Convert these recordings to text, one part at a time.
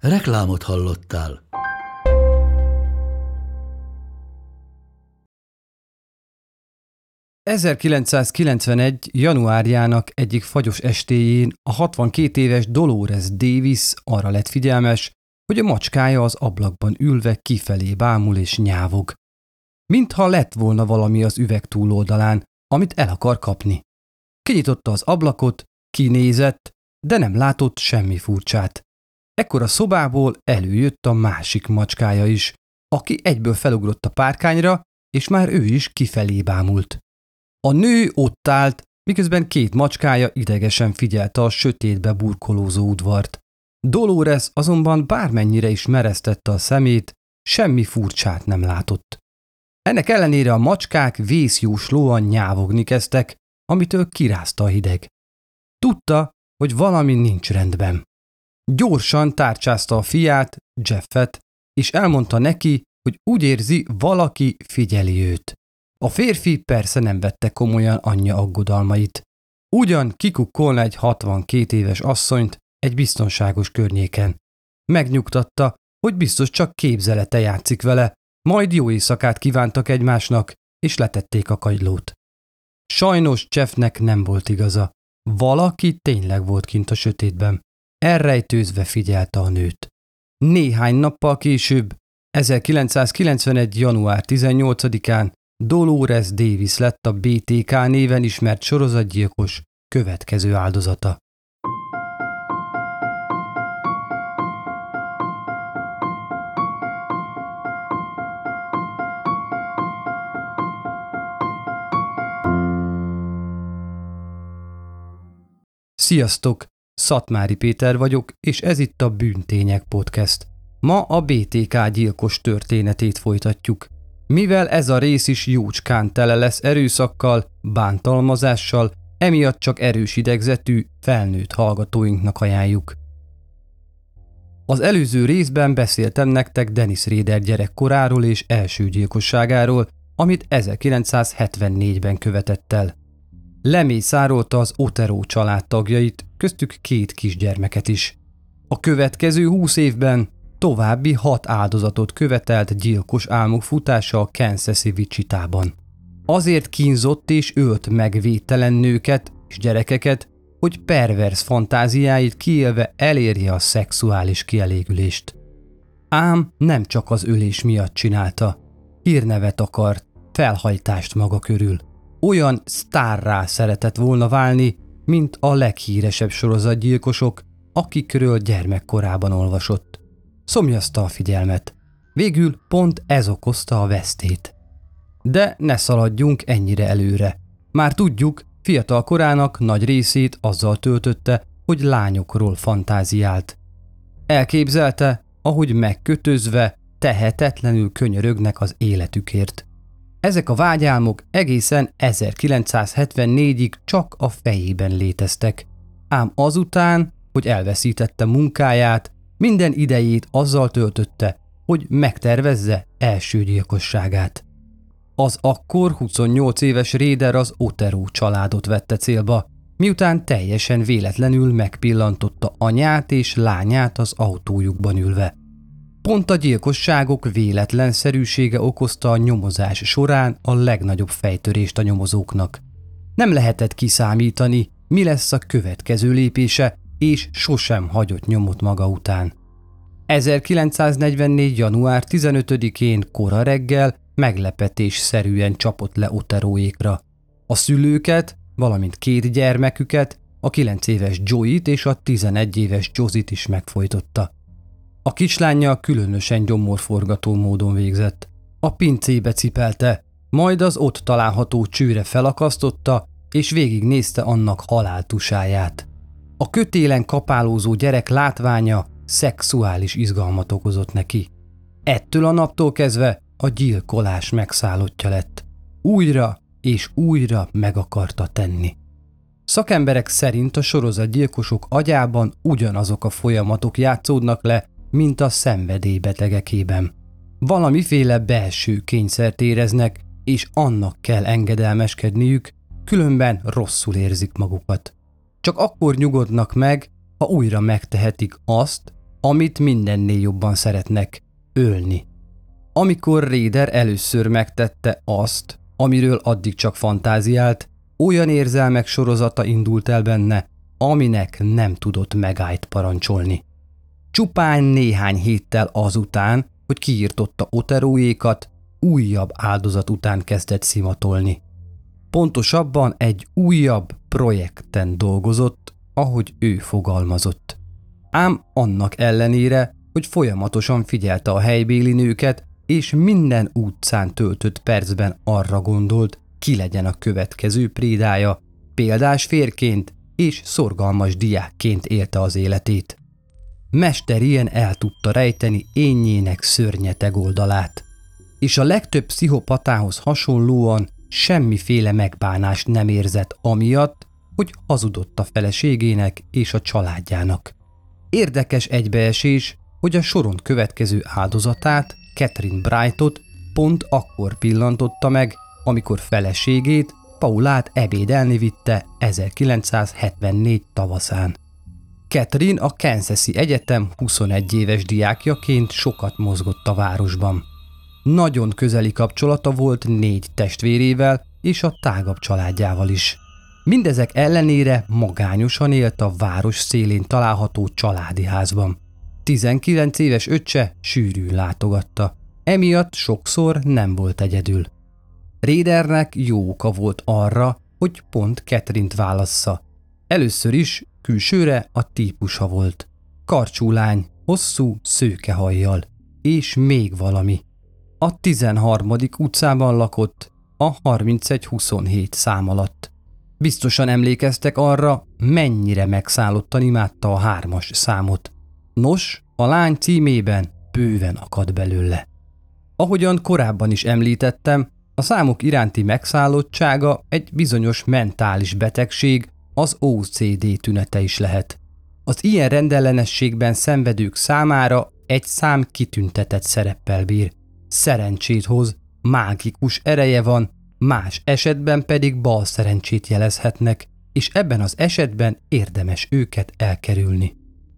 Reklámot hallottál. ...1991. januárjának egyik fagyos estéjén a 62 éves Dolores Davis arra lett figyelmes, hogy a macskája az ablakban ülve kifelé bámul és nyávog. Mintha lett volna valami az üveg túloldalán, amit el akar kapni. Kinyitotta az ablakot, kinézett, de nem látott semmi furcsát. Ekkor a szobából előjött a másik macskája is, aki egyből felugrott a párkányra, és már ő is kifelé bámult. A nő ott állt, miközben két macskája idegesen figyelte a sötétbe burkolózó udvart. Dolores azonban bármennyire is mereztette a szemét, semmi furcsát nem látott. Ennek ellenére a macskák vészjóslóan nyávogni kezdtek, amitől kirázta a hideg. Tudta, hogy valami nincs rendben. Gyorsan tárcsázta a fiát, Jeffet, és elmondta neki, hogy úgy érzi, valaki figyeli őt. A férfi persze nem vette komolyan anyja aggodalmait. Ugyan kikukkolna egy 62 éves asszonyt egy biztonságos környéken. Megnyugtatta, hogy biztos csak képzelete játszik vele, majd jó éjszakát kívántak egymásnak, és letették a kagylót. Sajnos Jeffnek nem volt igaza. Valaki tényleg volt kint a sötétben. Elrejtőzve figyelte a nőt. Néhány nappal később, 1991. január 18-án Dolores Davis lett a BTK néven ismert sorozatgyilkos következő áldozata. Sziasztok! Szatmári Péter vagyok, és ez itt a Bűntények Podcast. Ma a BTK gyilkos történetét folytatjuk. Mivel ez a rész is jócskán tele lesz erőszakkal, bántalmazással, emiatt csak erős idegzetű, felnőtt hallgatóinknak ajánljuk. Az előző részben beszéltem nektek Dennis Rader gyerekkoráról és első gyilkosságáról, amit 1974-ben követett el lemészárolta az Otero család tagjait, köztük két kisgyermeket is. A következő húsz évben további hat áldozatot követelt gyilkos álmok futása a Kansas-i Wichita-ban. Azért kínzott és ölt meg védtelen nőket és gyerekeket, hogy pervers fantáziáit kiélve elérje a szexuális kielégülést. Ám nem csak az ölés miatt csinálta. Hírnevet akart, felhajtást maga körül olyan sztárrá szeretett volna válni, mint a leghíresebb sorozatgyilkosok, akikről gyermekkorában olvasott. Szomjazta a figyelmet. Végül pont ez okozta a vesztét. De ne szaladjunk ennyire előre. Már tudjuk, fiatal korának nagy részét azzal töltötte, hogy lányokról fantáziált. Elképzelte, ahogy megkötözve, tehetetlenül könyörögnek az életükért. Ezek a vágyálmok egészen 1974-ig csak a fejében léteztek. Ám azután, hogy elveszítette munkáját, minden idejét azzal töltötte, hogy megtervezze első gyilkosságát. Az akkor 28 éves Réder az Otero családot vette célba, miután teljesen véletlenül megpillantotta anyát és lányát az autójukban ülve. Pont a gyilkosságok véletlenszerűsége okozta a nyomozás során a legnagyobb fejtörést a nyomozóknak. Nem lehetett kiszámítani, mi lesz a következő lépése, és sosem hagyott nyomot maga után. 1944. január 15-én kora reggel meglepetés szerűen csapott le Oteróékra. A szülőket, valamint két gyermeküket, a 9 éves Joey-t és a 11 éves Jozit is megfojtotta. A kislánya különösen gyomorforgató módon végzett. A pincébe cipelte, majd az ott található csőre felakasztotta, és végignézte annak haláltusáját. A kötélen kapálózó gyerek látványa szexuális izgalmat okozott neki. Ettől a naptól kezdve a gyilkolás megszállottja lett. Újra és újra meg akarta tenni. Szakemberek szerint a sorozatgyilkosok agyában ugyanazok a folyamatok játszódnak le, mint a szenvedélybetegekében. Valamiféle belső kényszert éreznek, és annak kell engedelmeskedniük, különben rosszul érzik magukat. Csak akkor nyugodnak meg, ha újra megtehetik azt, amit mindennél jobban szeretnek, ölni. Amikor Réder először megtette azt, amiről addig csak fantáziált, olyan érzelmek sorozata indult el benne, aminek nem tudott megállt parancsolni. Csupán néhány héttel azután, hogy kiírtotta oteróékat, újabb áldozat után kezdett szimatolni. Pontosabban egy újabb projekten dolgozott, ahogy ő fogalmazott. Ám annak ellenére, hogy folyamatosan figyelte a helybéli nőket, és minden utcán töltött percben arra gondolt, ki legyen a következő prédája, példás férként és szorgalmas diákként élte az életét. Mester ilyen el tudta rejteni énjének szörnyeteg oldalát, és a legtöbb pszichopatához hasonlóan semmiféle megbánást nem érzett amiatt, hogy hazudott a feleségének és a családjának. Érdekes egybeesés, hogy a soron következő áldozatát, Catherine Brightot pont akkor pillantotta meg, amikor feleségét, Paulát ebédelni vitte 1974 tavaszán. Catherine a Kansasi Egyetem 21 éves diákjaként sokat mozgott a városban. Nagyon közeli kapcsolata volt négy testvérével és a tágabb családjával is. Mindezek ellenére magányosan élt a város szélén található családi házban. 19 éves öccse sűrűn látogatta, emiatt sokszor nem volt egyedül. Rédernek jó oka volt arra, hogy pont Ketrint válassza. Először is külsőre a típusa volt. Karcsú lány, hosszú szőkehajjal, és még valami. A 13. utcában lakott, a 31-27 szám alatt. Biztosan emlékeztek arra, mennyire megszállottan imádta a hármas számot. Nos, a lány címében bőven akad belőle. Ahogyan korábban is említettem, a számok iránti megszállottsága egy bizonyos mentális betegség, az OCD tünete is lehet. Az ilyen rendellenességben szenvedők számára egy szám kitüntetett szereppel bír. Szerencsét hoz, mágikus ereje van, más esetben pedig bal szerencsét jelezhetnek, és ebben az esetben érdemes őket elkerülni.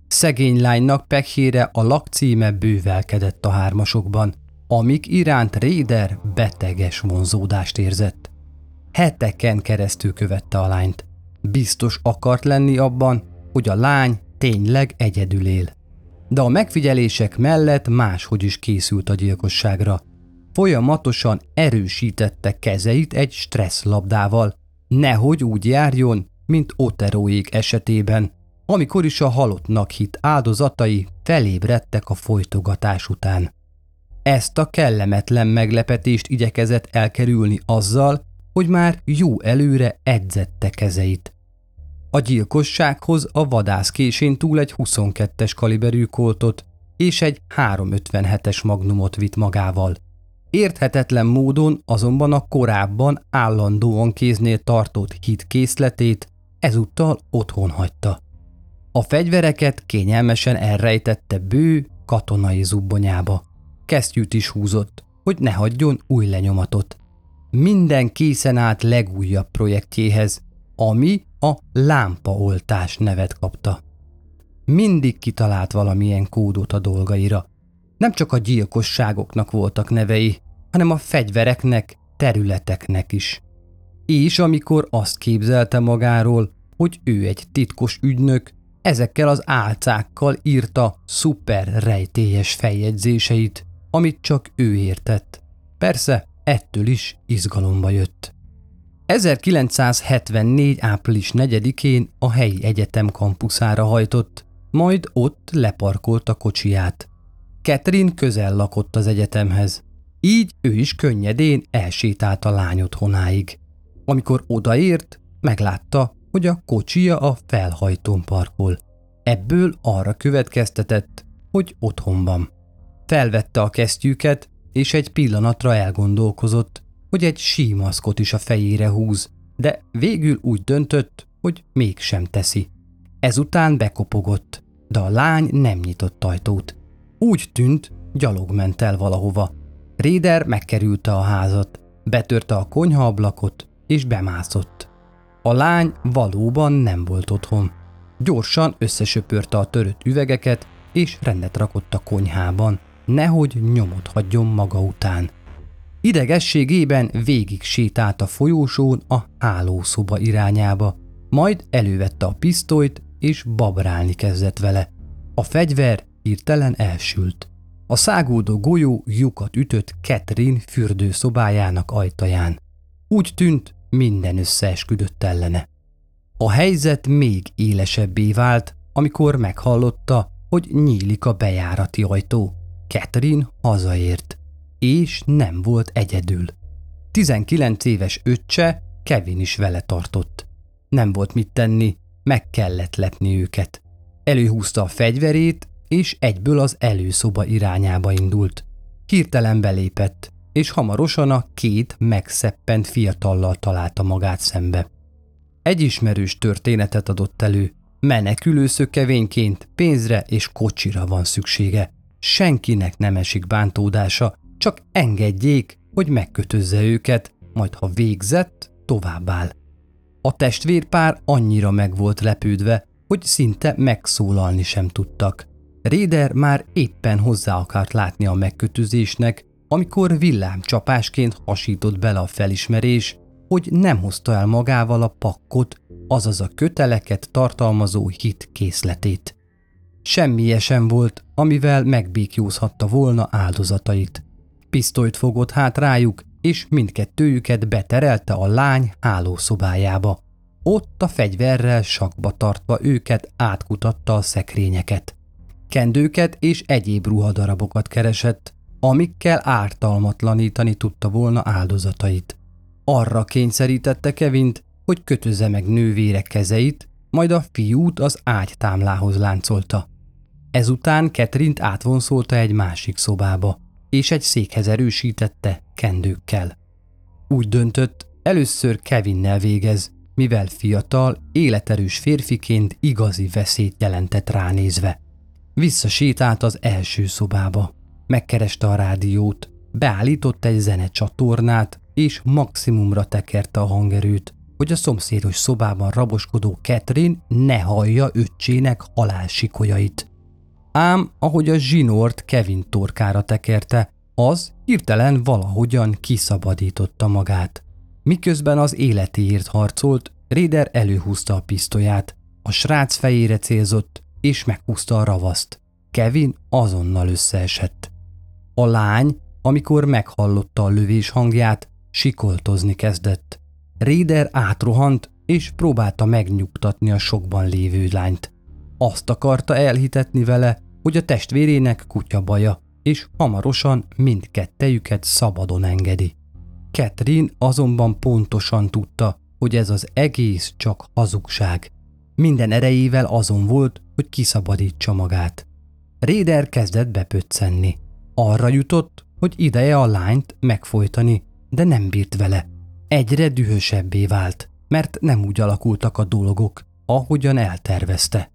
Szegény lánynak pekhére a lakcíme bővelkedett a hármasokban, amik iránt Réder beteges vonzódást érzett. Heteken keresztül követte a lányt. Biztos akart lenni abban, hogy a lány tényleg egyedül él. De a megfigyelések mellett máshogy is készült a gyilkosságra. Folyamatosan erősítette kezeit egy stresszlabdával, nehogy úgy járjon, mint Oteróék esetében, amikor is a halottnak hit áldozatai felébredtek a folytogatás után. Ezt a kellemetlen meglepetést igyekezett elkerülni azzal, hogy már jó előre edzette kezeit. A gyilkossághoz a vadászkésén túl egy 22-es kaliberű koltot és egy 357-es magnumot vitt magával. Érthetetlen módon azonban a korábban állandóan kéznél tartott hit készletét ezúttal otthon hagyta. A fegyvereket kényelmesen elrejtette bő katonai zubbonyába kesztyűt is húzott, hogy ne hagyjon új lenyomatot. Minden készen állt legújabb projektjéhez, ami a lámpaoltás nevet kapta. Mindig kitalált valamilyen kódot a dolgaira. Nem csak a gyilkosságoknak voltak nevei, hanem a fegyvereknek, területeknek is. És amikor azt képzelte magáról, hogy ő egy titkos ügynök, ezekkel az álcákkal írta szuper rejtélyes feljegyzéseit, amit csak ő értett. Persze, ettől is izgalomba jött. 1974. április 4-én a helyi egyetem kampuszára hajtott, majd ott leparkolt a kocsiját. Catherine közel lakott az egyetemhez, így ő is könnyedén elsétált a lány otthonáig. Amikor odaért, meglátta, hogy a kocsia a felhajtón parkol. Ebből arra következtetett, hogy otthon van. Felvette a kesztyűket, és egy pillanatra elgondolkozott, hogy egy símaszkot is a fejére húz, de végül úgy döntött, hogy mégsem teszi. Ezután bekopogott, de a lány nem nyitott ajtót. Úgy tűnt, gyalog ment el valahova. Réder megkerülte a házat, betörte a konyhaablakot és bemászott. A lány valóban nem volt otthon. Gyorsan összesöpörte a törött üvegeket, és rendet rakott a konyhában, nehogy nyomot hagyjon maga után. Idegességében végig sétált a folyósón a hálószoba irányába, majd elővette a pisztolyt és babrálni kezdett vele. A fegyver hirtelen elsült. A szágódó golyó lyukat ütött Catherine fürdőszobájának ajtaján. Úgy tűnt, minden összeesküdött ellene. A helyzet még élesebbé vált, amikor meghallotta, hogy nyílik a bejárati ajtó. Catherine hazaért, és nem volt egyedül. 19 éves öccse Kevin is vele tartott. Nem volt mit tenni, meg kellett lepni őket. Előhúzta a fegyverét, és egyből az előszoba irányába indult. Hirtelen belépett, és hamarosan a két megszeppent fiatallal találta magát szembe. Egy ismerős történetet adott elő. Menekülő szökevényként pénzre és kocsira van szüksége. Senkinek nem esik bántódása, csak engedjék, hogy megkötözze őket, majd ha végzett, továbbáll. A testvérpár annyira meg volt lepődve, hogy szinte megszólalni sem tudtak. Réder már éppen hozzá akart látni a megkötözésnek, amikor villámcsapásként hasított bele a felismerés, hogy nem hozta el magával a pakkot, azaz a köteleket tartalmazó hit készletét. Semmi sem volt, amivel megbékjózhatta volna áldozatait. Pisztolyt fogott hát rájuk, és mindkettőjüket beterelte a lány hálószobájába. Ott a fegyverrel sakba tartva őket átkutatta a szekrényeket. Kendőket és egyéb ruhadarabokat keresett, amikkel ártalmatlanítani tudta volna áldozatait. Arra kényszerítette Kevint, hogy kötözze meg nővére kezeit, majd a fiút az ágytámlához láncolta. Ezután Ketrint átvonszolta egy másik szobába, és egy székhez erősítette kendőkkel. Úgy döntött, először Kevinnel végez, mivel fiatal, életerős férfiként igazi veszélyt jelentett ránézve. Visszasétált az első szobába. Megkereste a rádiót, beállított egy zenecsatornát, és maximumra tekerte a hangerőt, hogy a szomszédos szobában raboskodó Catherine ne hallja öccsének halálsikolyait. Ám ahogy a zsinort Kevin torkára tekerte, az hirtelen valahogyan kiszabadította magát. Miközben az életéért harcolt, Réder előhúzta a pisztolyát, a srác fejére célzott, és meghúzta a ravaszt. Kevin azonnal összeesett. A lány, amikor meghallotta a lövés hangját, sikoltozni kezdett. Réder átrohant, és próbálta megnyugtatni a sokban lévő lányt. Azt akarta elhitetni vele, hogy a testvérének kutya baja, és hamarosan mindkettejüket szabadon engedi. Catherine azonban pontosan tudta, hogy ez az egész csak hazugság. Minden erejével azon volt, hogy kiszabadítsa magát. Réder kezdett bepöccenni. Arra jutott, hogy ideje a lányt megfojtani, de nem bírt vele. Egyre dühösebbé vált, mert nem úgy alakultak a dolgok, ahogyan eltervezte.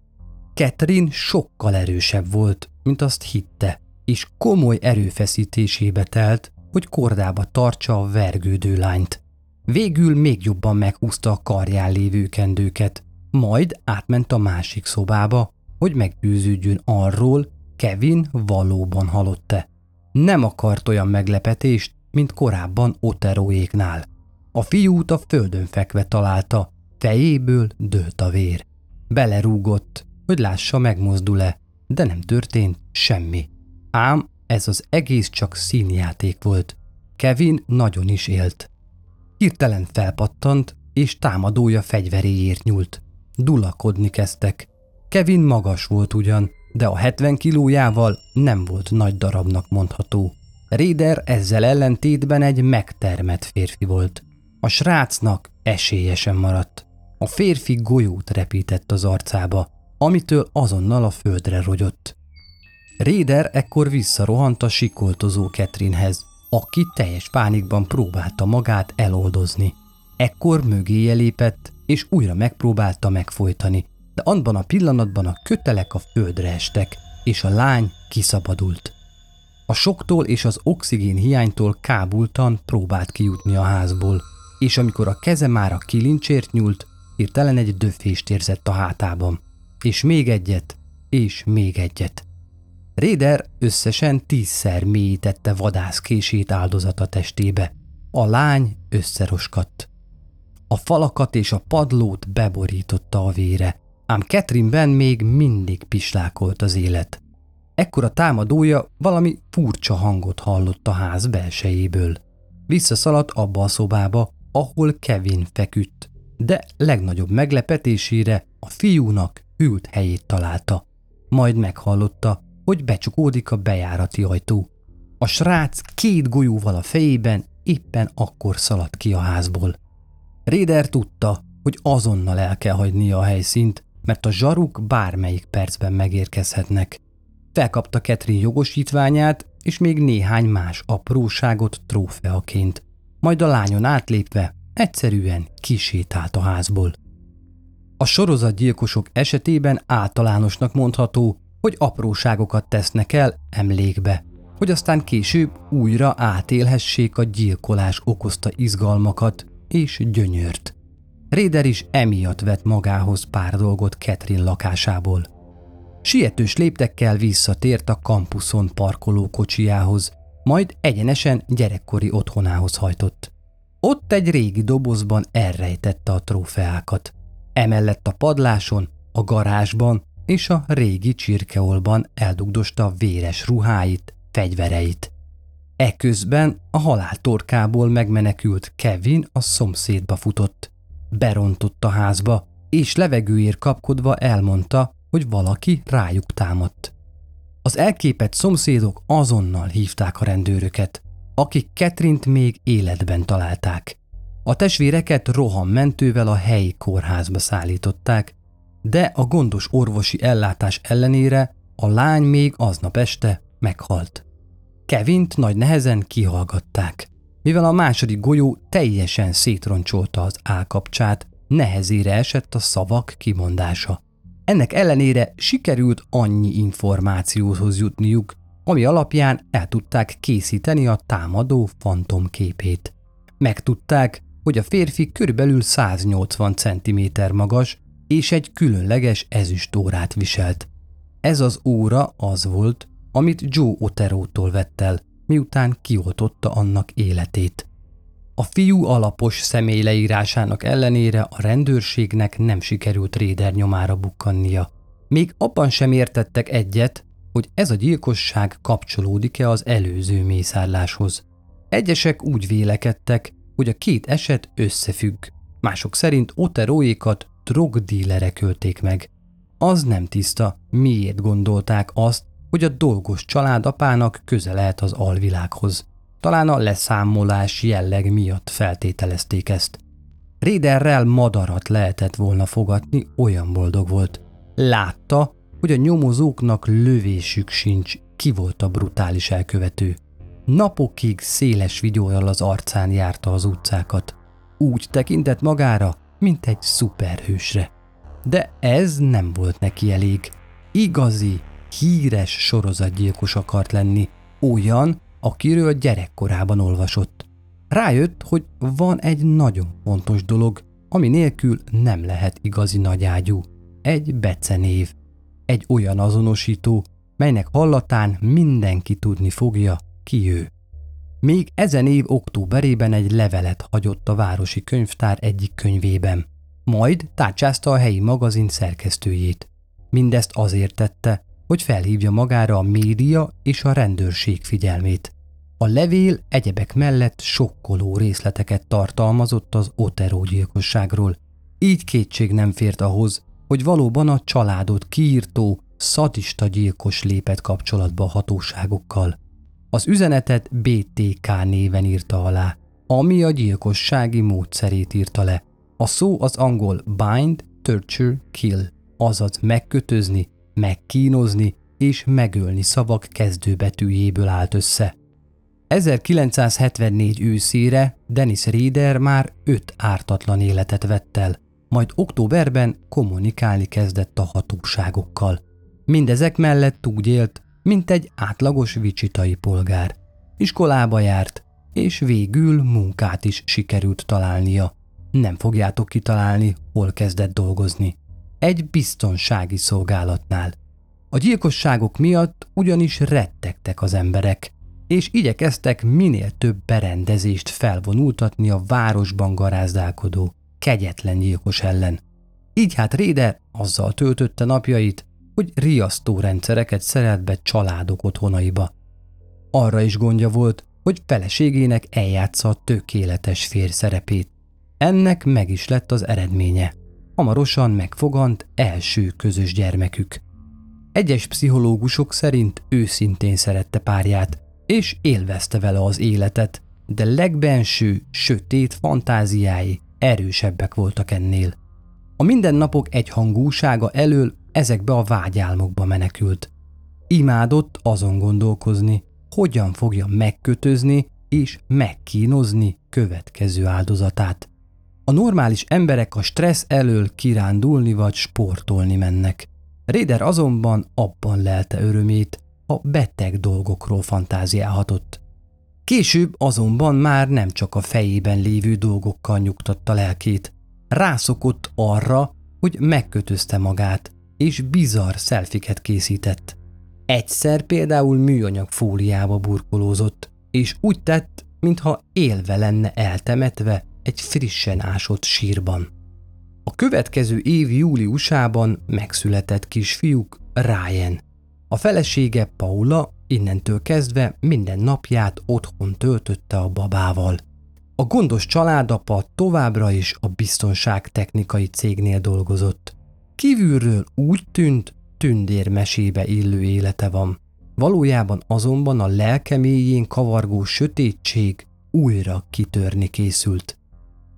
Catherine sokkal erősebb volt, mint azt hitte, és komoly erőfeszítésébe telt, hogy kordába tartsa a vergődő lányt. Végül még jobban meghúzta a karján lévő kendőket, majd átment a másik szobába, hogy meggyőződjön arról, Kevin valóban halott-e. Nem akart olyan meglepetést, mint korábban Oteroéknál. A fiút a földön fekve találta, fejéből dőlt a vér. Belerúgott, hogy lássa megmozdul-e, de nem történt semmi. Ám ez az egész csak színjáték volt. Kevin nagyon is élt. Hirtelen felpattant, és támadója fegyveréért nyúlt. Dulakodni kezdtek. Kevin magas volt ugyan, de a 70 kilójával nem volt nagy darabnak mondható. Réder ezzel ellentétben egy megtermett férfi volt. A srácnak esélyesen maradt. A férfi golyót repített az arcába, amitől azonnal a földre rogyott. Réder ekkor visszarohant a sikoltozó Ketrinhez, aki teljes pánikban próbálta magát eloldozni. Ekkor mögéje lépett, és újra megpróbálta megfojtani, de abban a pillanatban a kötelek a földre estek, és a lány kiszabadult. A soktól és az oxigén hiánytól kábultan próbált kijutni a házból, és amikor a keze már a kilincsért nyúlt, hirtelen egy döfést érzett a hátában. És még egyet, és még egyet. Réder összesen tízszer mélyítette vadászkését áldozata testébe. A lány összeroskadt. A falakat és a padlót beborította a vére, ám Ketrinben még mindig pislákolt az élet. Ekkor a támadója valami furcsa hangot hallott a ház belsejéből. Visszaszaladt abba a szobába, ahol Kevin feküdt, de legnagyobb meglepetésére a fiúnak ült helyét találta. Majd meghallotta, hogy becsukódik a bejárati ajtó. A srác két golyóval a fejében éppen akkor szaladt ki a házból. Réder tudta, hogy azonnal el kell hagynia a helyszínt, mert a zsaruk bármelyik percben megérkezhetnek. Felkapta Ketrin jogosítványát, és még néhány más apróságot trófeaként. Majd a lányon átlépve egyszerűen kisétált a házból. A sorozatgyilkosok esetében általánosnak mondható, hogy apróságokat tesznek el emlékbe, hogy aztán később újra átélhessék a gyilkolás okozta izgalmakat és gyönyört. Réder is emiatt vett magához pár dolgot Ketrin lakásából. Sietős léptekkel visszatért a kampuszon parkoló kocsiához, majd egyenesen gyerekkori otthonához hajtott. Ott egy régi dobozban elrejtette a trófeákat. Emellett a padláson, a garázsban és a régi csirkeolban eldugdosta véres ruháit, fegyvereit. Eközben a halál torkából megmenekült Kevin a szomszédba futott. Berontott a házba, és levegőért kapkodva elmondta, hogy valaki rájuk támadt. Az elképett szomszédok azonnal hívták a rendőröket, akik Ketrint még életben találták. A testvéreket rohammentővel a helyi kórházba szállították, de a gondos orvosi ellátás ellenére a lány még aznap este meghalt. Kevint nagy nehezen kihallgatták, mivel a második golyó teljesen szétroncsolta az állkapcsát, nehezére esett a szavak kimondása. Ennek ellenére sikerült annyi információhoz jutniuk, ami alapján el tudták készíteni a támadó fantomképét. Megtudták, hogy a férfi körülbelül 180 cm magas, és egy különleges ezüstórát viselt. Ez az óra az volt, amit Joe Oterótól vett el, miután kioltotta annak életét. A fiú alapos személy leírásának ellenére a rendőrségnek nem sikerült Réder nyomára bukkannia. Még abban sem értettek egyet, hogy ez a gyilkosság kapcsolódik-e az előző mészárláshoz. Egyesek úgy vélekedtek, hogy a két eset összefügg. Mások szerint Oteróékat drogdílerek ölték meg. Az nem tiszta, miért gondolták azt, hogy a dolgos családapának köze lehet az alvilághoz. Talán a leszámolás jelleg miatt feltételezték ezt. Réderrel madarat lehetett volna fogadni, olyan boldog volt. Látta, hogy a nyomozóknak lövésük sincs, ki volt a brutális elkövető. Napokig széles vigyóral az arcán járta az utcákat. Úgy tekintett magára, mint egy szuperhősre. De ez nem volt neki elég. Igazi, híres sorozatgyilkos akart lenni, olyan, akiről gyerekkorában olvasott. Rájött, hogy van egy nagyon fontos dolog, ami nélkül nem lehet igazi nagyágyú. Egy becenév. Egy olyan azonosító, melynek hallatán mindenki tudni fogja, ki ő. Még ezen év októberében egy levelet hagyott a városi könyvtár egyik könyvében. Majd tárcsázta a helyi magazin szerkesztőjét. Mindezt azért tette, hogy felhívja magára a média és a rendőrség figyelmét. A levél egyebek mellett sokkoló részleteket tartalmazott az Otero gyilkosságról. Így kétség nem fért ahhoz, hogy valóban a családot kiírtó, szadista gyilkos lépett kapcsolatba a hatóságokkal. Az üzenetet BTK néven írta alá, ami a gyilkossági módszerét írta le. A szó az angol bind, torture, kill, azaz megkötözni, megkínozni és megölni szavak kezdőbetűjéből állt össze. 1974 őszére Dennis Reader már öt ártatlan életet vett el, majd októberben kommunikálni kezdett a hatóságokkal. Mindezek mellett úgy élt, mint egy átlagos vicsitai polgár. Iskolába járt, és végül munkát is sikerült találnia. Nem fogjátok kitalálni, hol kezdett dolgozni. Egy biztonsági szolgálatnál. A gyilkosságok miatt ugyanis rettegtek az emberek, és igyekeztek minél több berendezést felvonultatni a városban garázdálkodó, kegyetlen gyilkos ellen. Így hát Réder azzal töltötte napjait, hogy riasztó rendszereket szerelt be családok otthonaiba. Arra is gondja volt, hogy feleségének eljátsza a tökéletes fér szerepét. Ennek meg is lett az eredménye. Hamarosan megfogant első közös gyermekük. Egyes pszichológusok szerint őszintén szerette párját, és élvezte vele az életet, de legbenső, sötét fantáziái erősebbek voltak ennél. A mindennapok egyhangúsága elől ezekbe a vágyálmokba menekült. Imádott azon gondolkozni, hogyan fogja megkötözni és megkínozni következő áldozatát. A normális emberek a stressz elől kirándulni vagy sportolni mennek. Réder azonban abban lelte örömét, a beteg dolgokról fantáziálhatott. Később azonban már nem csak a fejében lévő dolgokkal nyugtatta lelkét. Rászokott arra, hogy megkötözte magát, és bizarr szelfiket készített. Egyszer például műanyag fóliába burkolózott, és úgy tett, mintha élve lenne eltemetve egy frissen ásott sírban. A következő év júliusában megszületett kisfiúk Ryan. A felesége Paula innentől kezdve minden napját otthon töltötte a babával. A gondos családapa továbbra is a biztonság technikai cégnél dolgozott. Kívülről úgy tűnt, tündér mesébe illő élete van. Valójában azonban a lelke mélyén kavargó sötétség újra kitörni készült.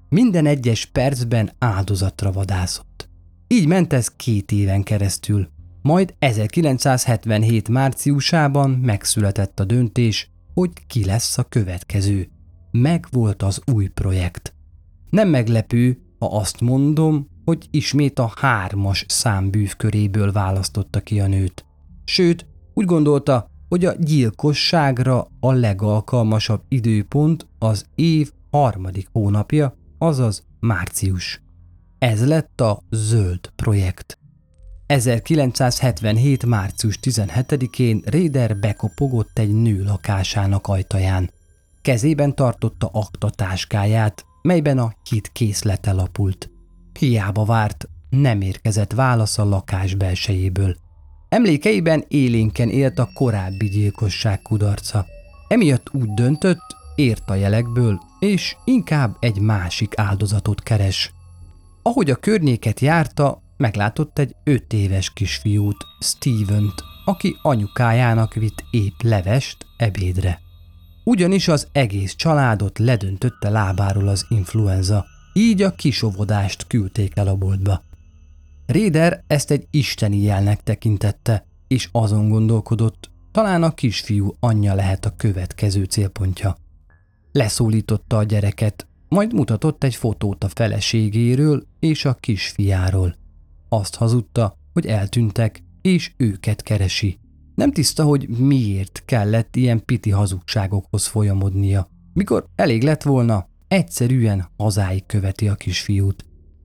Minden egyes percben áldozatra vadászott. Így ment ez két éven keresztül, majd 1977 márciusában megszületett a döntés, hogy ki lesz a következő. Meg volt az új projekt. Nem meglepő, ha azt mondom, hogy ismét a hármas számbűv köréből választotta ki a nőt. Sőt, úgy gondolta, hogy a gyilkosságra a legalkalmasabb időpont az év harmadik hónapja, azaz március. Ez lett a Zöld projekt. 1977. március 17-én Réder bekopogott egy nő lakásának ajtaján. Kezében tartotta aktatáskáját, melyben a kit készlete lapult. Hiába várt, nem érkezett válasz a lakás belsejéből. Emlékeiben élénken élt a korábbi gyilkosság kudarca. Emiatt úgy döntött, ért a jelekből, és inkább egy másik áldozatot keres. Ahogy a környéket járta, meglátott egy öt éves kisfiút, Stevent, aki anyukájának vitt épp levest ebédre. Ugyanis az egész családot ledöntötte lábáról az influenza, így a kisovodást küldték el a boltba. Réder ezt egy isteni jelnek tekintette, és azon gondolkodott, talán a kisfiú anyja lehet a következő célpontja. Leszólította a gyereket, majd mutatott egy fotót a feleségéről és a kisfiáról. Azt hazudta, hogy eltűntek, és őket keresi. Nem tiszta, hogy miért kellett ilyen piti hazugságokhoz folyamodnia, mikor elég lett volna, egyszerűen hazáig követi a kisfiút.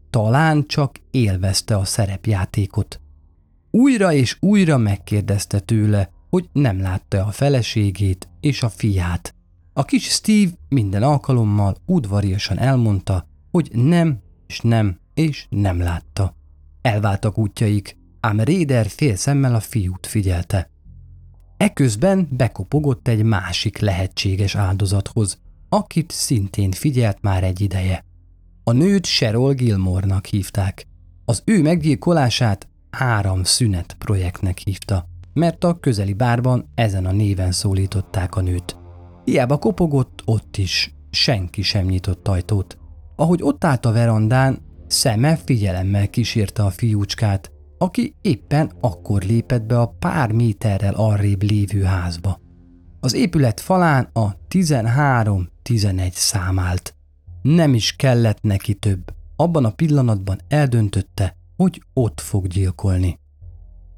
Talán csak élvezte a szerepjátékot. Újra és újra megkérdezte tőle, hogy nem látta a feleségét és a fiát. A kis Steve minden alkalommal udvariasan elmondta, hogy nem, és nem, és nem látta. Elváltak útjaik, ám Réder fél szemmel a fiút figyelte. Eközben bekopogott egy másik lehetséges áldozathoz, akit szintén figyelt már egy ideje. A nőt Cheryl Gilmore-nak hívták. Az ő meggyilkolását Áram Szünet projektnek hívta, mert a közeli bárban ezen a néven szólították a nőt. Hiába kopogott ott is, senki sem nyitott ajtót. Ahogy ott állt a verandán, szeme figyelemmel kísérte a fiúcskát, aki éppen akkor lépett be a pár méterrel arrébb lévő házba. Az épület falán a 13-11 számált. Nem is kellett neki több. Abban a pillanatban eldöntötte, hogy ott fog gyilkolni.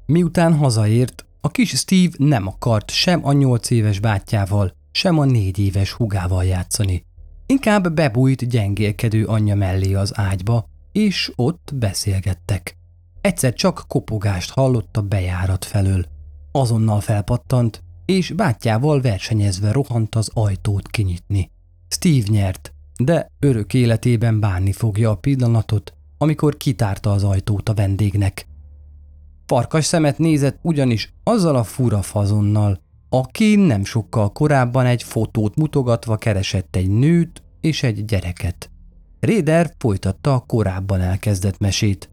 Miután hazaért, a kis Steve nem akart sem a nyolc éves bátyjával, sem a négy éves hugával játszani. Inkább bebújt gyengélkedő anyja mellé az ágyba, és ott beszélgettek. Egyszer csak kopogást hallott a bejárat felől. Azonnal felpattant, és bátyjával versenyezve rohant az ajtót kinyitni. Steve nyert, de örök életében bánni fogja a pillanatot, amikor kitárta az ajtót a vendégnek. Farkas szemet nézett ugyanis azzal a fura fazonnal, aki nem sokkal korábban egy fotót mutogatva keresett egy nőt és egy gyereket. Réder folytatta a korábban elkezdett mesét.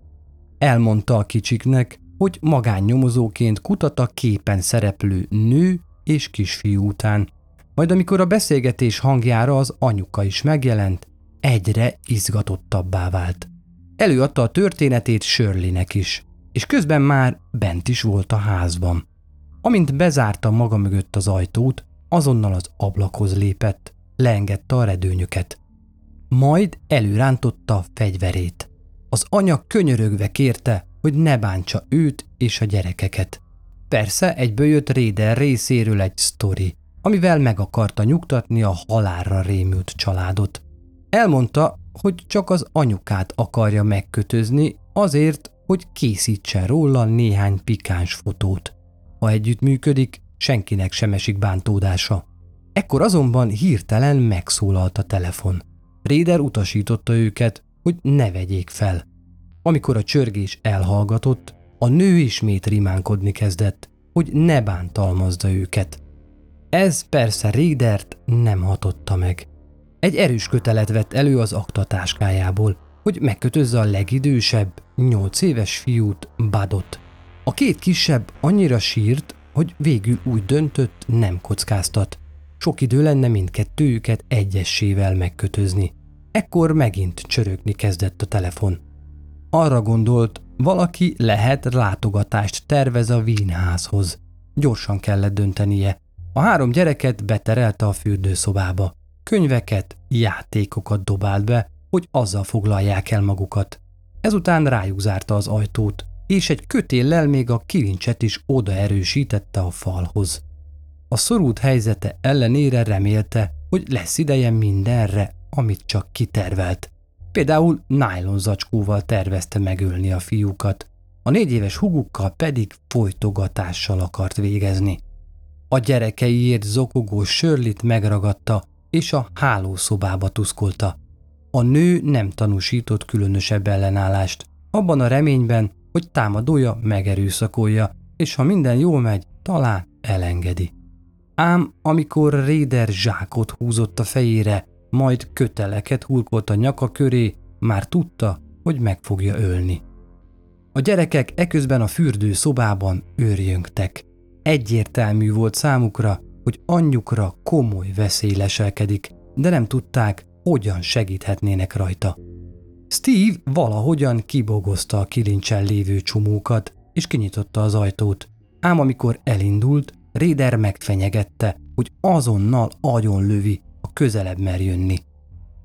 Elmondta a kicsiknek, hogy magánnyomozóként kutat a képen szereplő nő és kisfiú után. Majd amikor a beszélgetés hangjára az anyuka is megjelent, egyre izgatottabbá vált. Előadta a történetét Shirleynek is, és közben már bent is volt a házban. Amint bezárta maga mögött az ajtót, azonnal az ablakhoz lépett, leengedte a redőnyöket. Majd előrántotta a fegyverét. Az anya könyörögve kérte, hogy ne bántsa őt és a gyerekeket. Persze egyből jött Réder részéről egy sztori, amivel meg akarta nyugtatni a halálra rémült családot. Elmondta, hogy csak az anyukát akarja megkötözni azért, hogy készítsen róla néhány pikáns fotót. Ha együttműködik, senkinek sem esik bántódása. Ekkor azonban hirtelen megszólalt a telefon. Réder utasította őket, hogy ne vegyék fel. Amikor a csörgés elhallgatott, a nő ismét rimánkodni kezdett, hogy ne bántalmazza őket. Ez persze Rédert nem hatotta meg. Egy erős kötelet vett elő az aktatáskájából, hogy megkötözze a legidősebb, nyolc éves fiút, Badot. A két kisebb annyira sírt, hogy végül úgy döntött, nem kockáztat. Sok idő lenne mindkettőjüket egyessével megkötözni. Ekkor megint csörögni kezdett a telefon. Arra gondolt, valaki lehet látogatást tervez a vínházhoz. Gyorsan kellett döntenie. A három gyereket beterelte a fürdőszobába. Könyveket, játékokat dobált be, hogy azzal foglalják el magukat. Ezután rájuk zárta az ajtót, és egy kötéllel még a kilincset is oda erősítette a falhoz. A szorult helyzete ellenére remélte, hogy lesz ideje mindenre, amit csak kitervelt. Például nylon zacskóval tervezte megölni a fiúkat, a négy éves hugukkal pedig folytogatással akart végezni. A gyerekeiért zokogó sörlit megragadta, és a hálószobába tuszkolta. A nő nem tanúsított különösebb ellenállást, abban a reményben, hogy támadója megerőszakolja, és ha minden jól megy, talán elengedi. Ám amikor Réder zsákot húzott a fejére, majd köteleket hulkolt a nyaka köré, már tudta, hogy meg fogja ölni. A gyerekek eközben a fürdő szobában őrjöngtek. Egyértelmű volt számukra, hogy anyjukra komoly veszély leselkedik, de nem tudták, hogyan segíthetnének rajta. Steve valahogyan kibogozta a kilincsen lévő csomókat, és kinyitotta az ajtót. Ám amikor elindult, Réder megfenyegette, hogy azonnal agyon lövi, a közelebb mer jönni.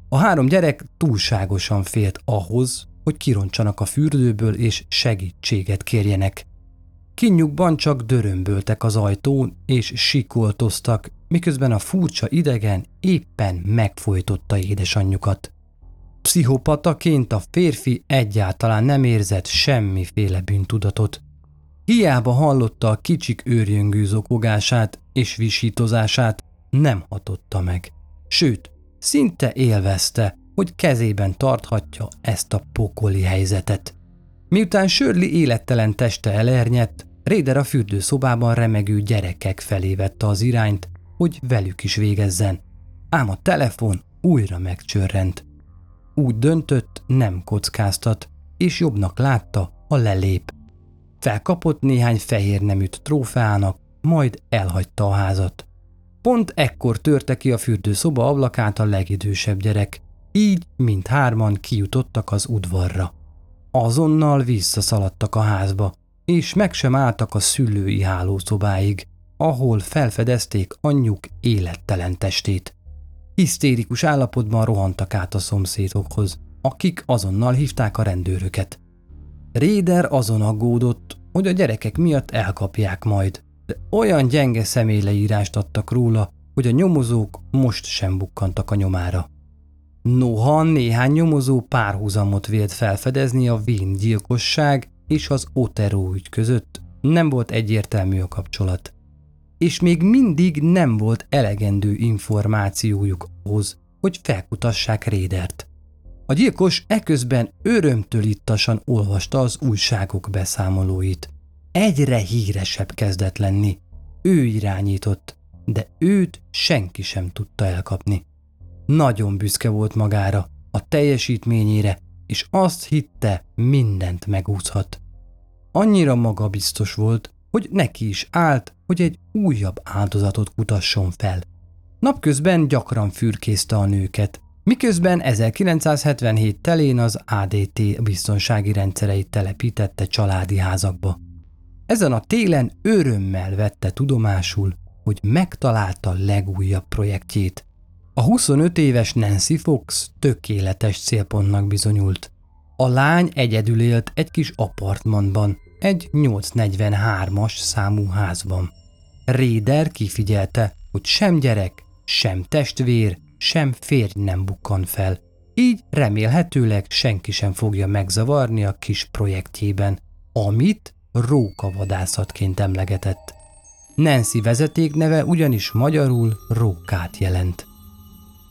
A három gyerek túlságosan félt ahhoz, hogy kironcsanak a fürdőből és segítséget kérjenek. Kinyugban csak dörömböltek az ajtón és sikoltoztak, miközben a furcsa idegen éppen megfojtotta édesanyjukat. Pszichopataként a férfi egyáltalán nem érzett semmiféle bűntudatot. Hiába hallotta a kicsik őrjöngő zokogását és visítozását, nem hatotta meg. Sőt, szinte élvezte, hogy kezében tarthatja ezt a pokoli helyzetet. Miután Sörli élettelen teste elernyett, Réder a fürdőszobában remegő gyerekek felé vette az irányt, hogy velük is végezzen. Ám a telefon újra megcsörrent. Úgy döntött, nem kockáztat, és jobbnak látta, ha lelép. Felkapott néhány fehér neműt trófeának, majd elhagyta a házat. Pont ekkor törte ki a fürdőszoba ablakát a legidősebb gyerek. Így mindhárman kijutottak az udvarra. Azonnal visszaszaladtak a házba, és meg sem álltak a szülői hálószobáig, ahol felfedezték anyjuk élettelen testét. Hisztérikus állapotban rohantak át a szomszédokhoz, akik azonnal hívták a rendőröket. Réder azon aggódott, hogy a gyerekek miatt elkapják majd, de olyan gyenge személyleírást adtak róla, hogy a nyomozók most sem bukkantak a nyomára. Noha néhány nyomozó párhuzamot vélt felfedezni a Vén gyilkosság és az Otero ügy között, nem volt egyértelmű a kapcsolat. És még mindig nem volt elegendő információjuk ahhoz, hogy felkutassák Rédert. A gyilkos eközben örömtől ittasan olvasta az újságok beszámolóit. Egyre híresebb kezdett lenni. Ő irányított, de őt senki sem tudta elkapni. Nagyon büszke volt magára, a teljesítményére, és azt hitte, mindent megúszhat. Annyira magabiztos volt, hogy neki is állt, hogy egy újabb áldozatot kutasson fel. Napközben gyakran fürkészte a nőket, miközben 1977 telén az ADT biztonsági rendszereit telepítette családi házakba. Ezen a télen örömmel vette tudomásul, hogy megtalálta legújabb projektjét. A 25 éves Nancy Fox tökéletes célpontnak bizonyult. A lány egyedül élt egy kis apartmanban, egy 843-as számú házban. Réder kifigyelte, hogy sem gyerek, sem testvér, sem férj nem bukkan fel, így remélhetőleg senki sem fogja megzavarni a kis projektjében, amit rókavadászatként emlegetett. Nancy vezeték neve ugyanis magyarul rókát jelent.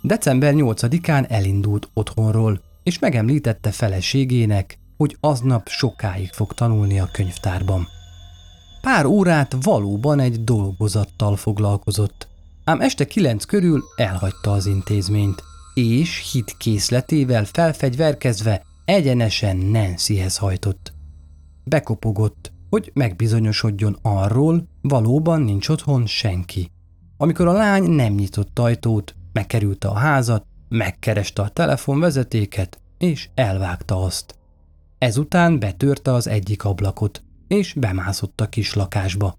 December 8-án elindult otthonról, és megemlítette feleségének, hogy aznap sokáig fog tanulni a könyvtárban. Pár órát valóban egy dolgozattal foglalkozott, ám este kilenc körül elhagyta az intézményt, és hit készletével felfegyverkezve egyenesen Nancyhez hajtott. Bekopogott, hogy megbizonyosodjon arról, valóban nincs otthon senki. Amikor a lány nem nyitott ajtót, megkerülte a házat, megkereste a telefonvezetéket, és elvágta azt. Ezután betörte az egyik ablakot, és bemászott a kis lakásba.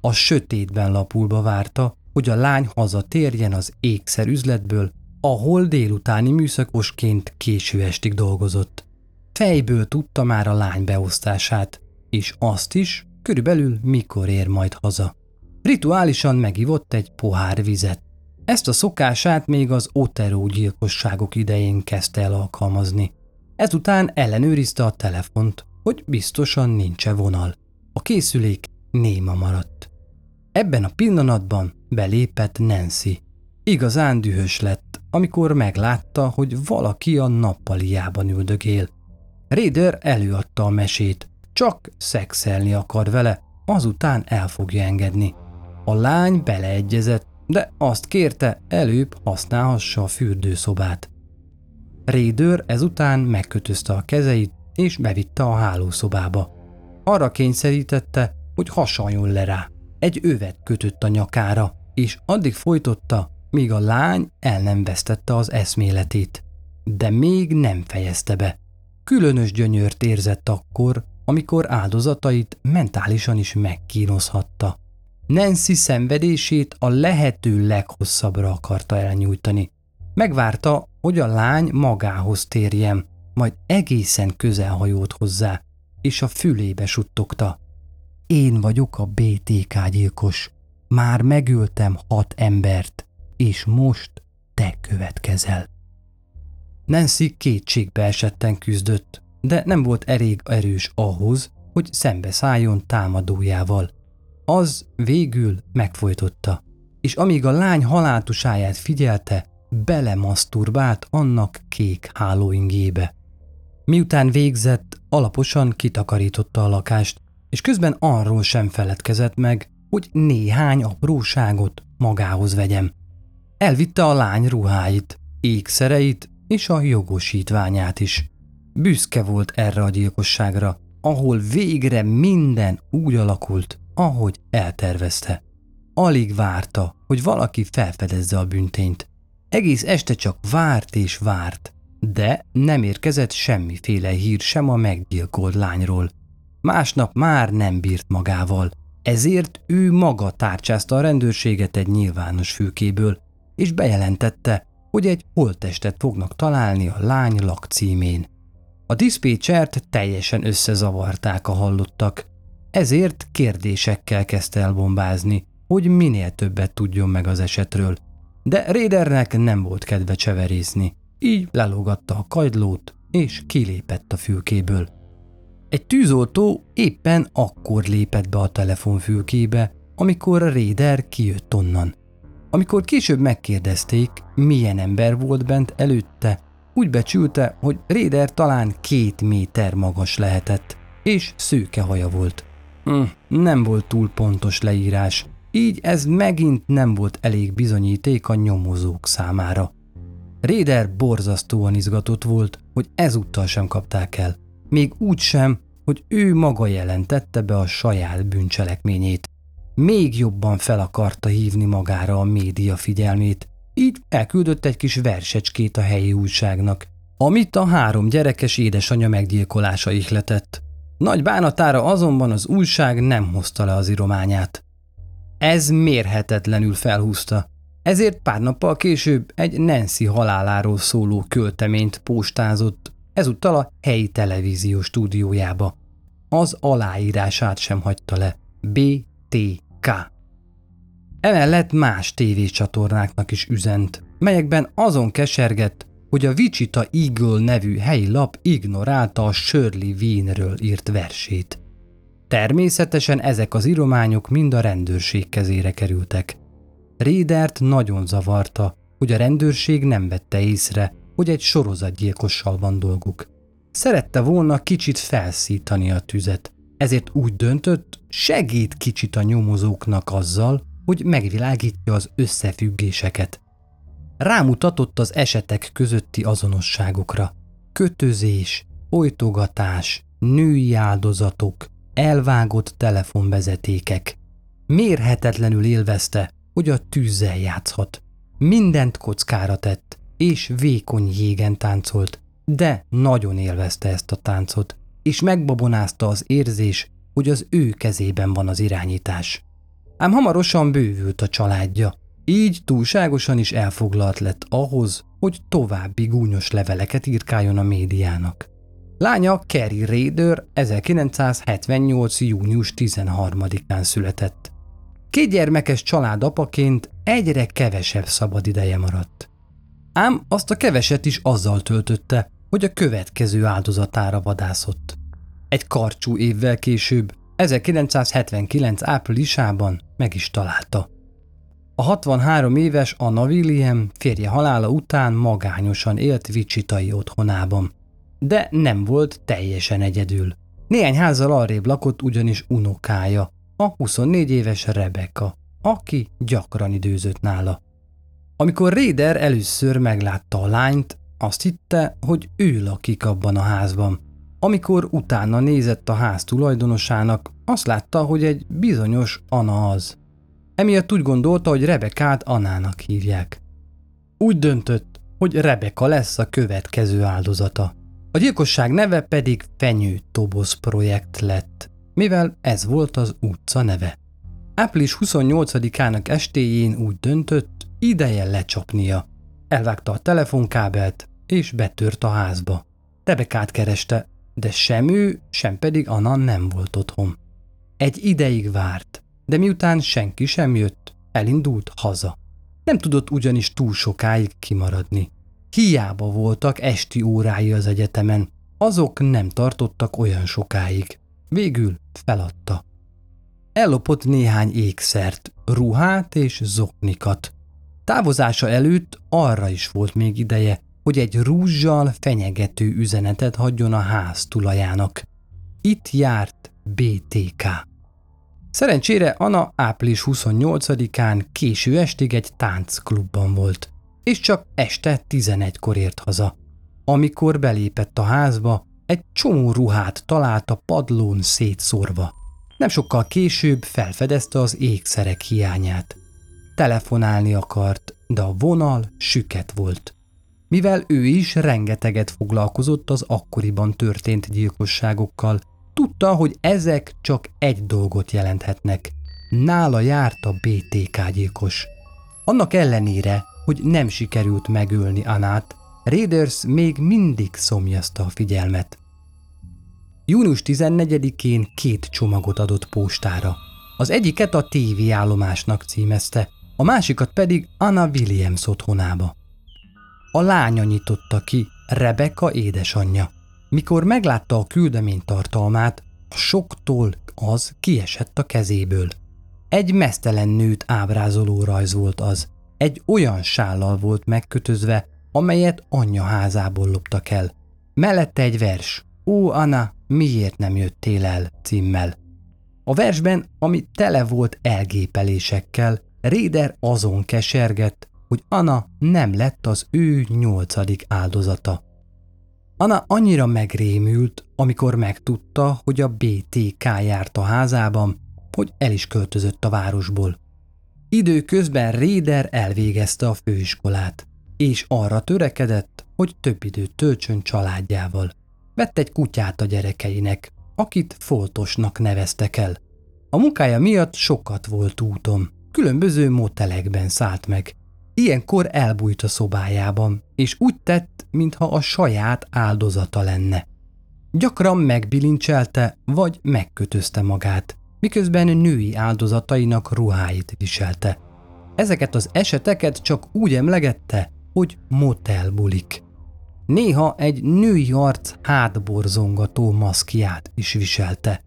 A sötétben lapulva várta, hogy a lány hazatérjen az ékszer üzletből, ahol délutáni műszakosként késő estig dolgozott. Fejből tudta már a lány beosztását, és azt is, körülbelül mikor ér majd haza. Rituálisan megivott egy pohár vizet. Ezt a szokását még az Otero gyilkosságok idején kezdte el alkalmazni. Ezután ellenőrizte a telefont, hogy biztosan nincs-e vonal. A készülék néma maradt. Ebben a pillanatban belépett Nancy. Igazán dühös lett, amikor meglátta, hogy valaki a nappaliában üldögél. Raider előadta a mesét, csak szexelni akar vele, azután el fogja engedni. A lány beleegyezett, de azt kérte, előbb használhassa a fürdőszobát. Raider ezután megkötözte a kezeit, és bevitte a hálószobába. Arra kényszerítette, hogy hasonljon le rá. Egy övet kötött a nyakára, és addig folytotta, míg a lány el nem vesztette az eszméletét. De még nem fejezte be. Különös gyönyört érzett akkor, amikor áldozatait mentálisan is megkínozhatta. Nancy szenvedését a lehető leghosszabbra akarta elnyújtani. Megvárta, hogy a lány magához térjen, majd egészen közel hajolt hozzá, és a fülébe suttogta. Én vagyok a BTK gyilkos. Már megöltem hat embert, és most te következel. Nancy kétségbe esetten küzdött, de nem volt elég erős ahhoz, hogy szembeszálljon támadójával. Az végül megfojtotta, és amíg a lány haláltusáját figyelte, belemaszturbált annak kék hálóingébe. Miután végzett, alaposan kitakarította a lakást, és közben arról sem feledkezett meg, hogy néhány apróságot magához vegyem. Elvitte a lány ruháit, ékszereit és a jogosítványát is. Büszke volt erre a gyilkosságra, ahol végre minden úgy alakult, ahogy eltervezte. Alig várta, hogy valaki felfedezze a büntényt. Egész este csak várt és várt, de nem érkezett semmiféle hír sem a meggyilkolt lányról. Másnap már nem bírt magával, ezért ő maga tárcsázta a rendőrséget egy nyilvános fülkéből, és bejelentette, hogy egy holttestet fognak találni a lány lakcímén. A diszpécsert teljesen összezavarták a hallottak, ezért kérdésekkel kezdte el bombázni, hogy minél többet tudjon meg az esetről. De Rédernek nem volt kedve cseverészni, így lelógatta a kagylót, és kilépett a fülkéből. Egy tűzoltó éppen akkor lépett be a telefonfülkébe, amikor Réder kijött onnan. Amikor később megkérdezték, milyen ember volt bent előtte, úgy becsülte, hogy Réder talán két méter magas lehetett, és szőke haja volt. Hm, nem volt túl pontos leírás, így ez megint nem volt elég bizonyíték a nyomozók számára. Réder borzasztóan izgatott volt, hogy ezúttal sem kapták el. Még úgy sem, hogy ő maga jelentette be a saját bűncselekményét. Még jobban fel akarta hívni magára a média figyelmét, így elküldött egy kis versecskét a helyi újságnak, amit a három gyerekes édesanyja meggyilkolása ihletett. Nagy bánatára azonban az újság nem hozta le az irományát. Ez mérhetetlenül felhúzta, ezért pár nappal később egy Nancy haláláról szóló költeményt postázott, ezúttal a helyi televízió stúdiójába. Az aláírását sem hagyta le. BTK. Emellett más tévécsatornáknak is üzent, melyekben azon kesergett, hogy a Wichita Eagle nevű helyi lap ignorálta a Shirley Weenről írt versét. Természetesen ezek az írományok mind a rendőrség kezére kerültek. Rédert nagyon zavarta, hogy a rendőrség nem vette észre, hogy egy sorozatgyilkossal van dolguk. Szerette volna kicsit felszítani a tüzet, ezért úgy döntött, segít kicsit a nyomozóknak azzal, hogy megvilágítja az összefüggéseket. Rámutatott az esetek közötti azonosságokra. Kötözés, folytogatás, női áldozatok, elvágott telefonvezetékek. Mérhetetlenül élvezte, hogy a tűzzel játszhat. Mindent kockára tett, és vékony jégen táncolt, de nagyon élvezte ezt a táncot, és megbabonázta az érzés, hogy az ő kezében van az irányítás. Ám hamarosan bővült a családja, így túlságosan is elfoglalt lett ahhoz, hogy további gúnyos leveleket írkáljon a médiának. Lánya Kerry Raider 1978. június 13-án született. Két gyermekes család apaként egyre kevesebb szabad ideje maradt. Ám azt a keveset is azzal töltötte, hogy a következő áldozatára vadászott. Egy karcsú évvel később, 1979. áprilisában meg is találta. A 63 éves Anna William férje halála után magányosan élt Vicsitai otthonában. De nem volt teljesen egyedül. Néhány házzal arrébb lakott ugyanis unokája, a 24 éves Rebecca, aki gyakran időzött nála. Amikor Réder először meglátta a lányt, azt hitte, hogy ő lakik abban a házban. Amikor utána nézett a ház tulajdonosának, azt látta, hogy egy bizonyos Anna az. Emiatt úgy gondolta, hogy Rebekát Anának hívják. Úgy döntött, hogy Rebeka lesz a következő áldozata. A gyilkosság neve pedig Fenyő Toboz projekt lett, mivel ez volt az utca neve. Április 28-ának estéjén úgy döntött, ideje lecsapnia. Elvágta a telefonkábelt, és betört a házba. Rebekát kereste, de sem ő, sem pedig Anna nem volt otthon. Egy ideig várt, de miután senki sem jött, elindult haza. Nem tudott ugyanis túl sokáig kimaradni. Hiába voltak esti órái az egyetemen, azok nem tartottak olyan sokáig. Végül feladta. Ellopott néhány ékszert, ruhát és zoknikat. Távozása előtt arra is volt még ideje, hogy egy rúzsal fenyegető üzenetet hagyjon a ház tulajának. Itt járt BTK. Szerencsére Anna április 28-án késő estig egy táncklubban volt, és csak este 11-kor ért haza. Amikor belépett a házba, egy csomó ruhát talált a padlón szétszórva. Nem sokkal később felfedezte az ékszerek hiányát. Telefonálni akart, de a vonal süket volt. Mivel ő is rengeteget foglalkozott az akkoriban történt gyilkosságokkal. Tudta, hogy ezek csak egy dolgot jelenthetnek. Nála járt a BTK gyilkos. Annak ellenére, hogy nem sikerült megölni Anát, Raiders még mindig szomjazta a figyelmet. Június 14-én két csomagot adott postára. Az egyiket a TV állomásnak címezte, a másikat pedig Anna Williams otthonába. A lánya nyitotta ki, Rebecca édesanyja. Mikor meglátta a küldemény tartalmát, a soktól az kiesett a kezéből. Egy mesztelen nőt ábrázoló rajz volt az. Egy olyan sállal volt megkötözve, amelyet anyja házából loptak el. Mellette egy vers. Ó, Anna, miért nem jöttél el? címmel. A versben, ami tele volt elgépelésekkel, Réder azon kesergett, hogy Anna nem lett az ő nyolcadik áldozata. Anna annyira megrémült, amikor megtudta, hogy a BTK járt a házában, hogy el is költözött a városból. Időközben Réder elvégezte a főiskolát, és arra törekedett, hogy több időt töltsön családjával. Vett egy kutyát a gyerekeinek, akit foltosnak neveztek el. A munkája miatt sokat volt úton, különböző motelekben szállt meg. Ilyenkor elbújt a szobájában, és úgy tett, mintha a saját áldozata lenne. Gyakran megbilincselte, vagy megkötözte magát, miközben női áldozatainak ruháit viselte. Ezeket az eseteket csak úgy emlegette, hogy motelbulik. Néha egy női arc hátborzongató maszkját is viselte.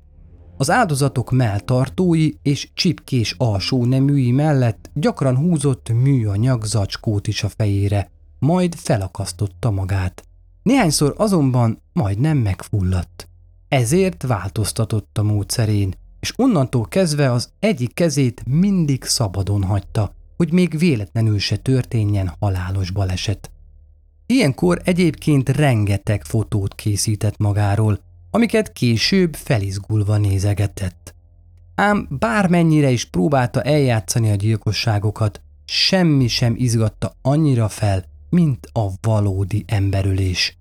Az áldozatok melltartói és csipkés alsó neműi mellett gyakran húzott műanyag zacskót is a fejére, majd felakasztotta magát. Néhányszor azonban majdnem megfulladt. Ezért változtatott a módszerén, és onnantól kezdve az egyik kezét mindig szabadon hagyta, hogy még véletlenül se történjen halálos baleset. Ilyenkor egyébként rengeteg fotót készített magáról, amiket később felizgulva nézegetett. Ám bármennyire is próbálta eljátszani a gyilkosságokat, semmi sem izgatta annyira fel, mint a valódi emberülés.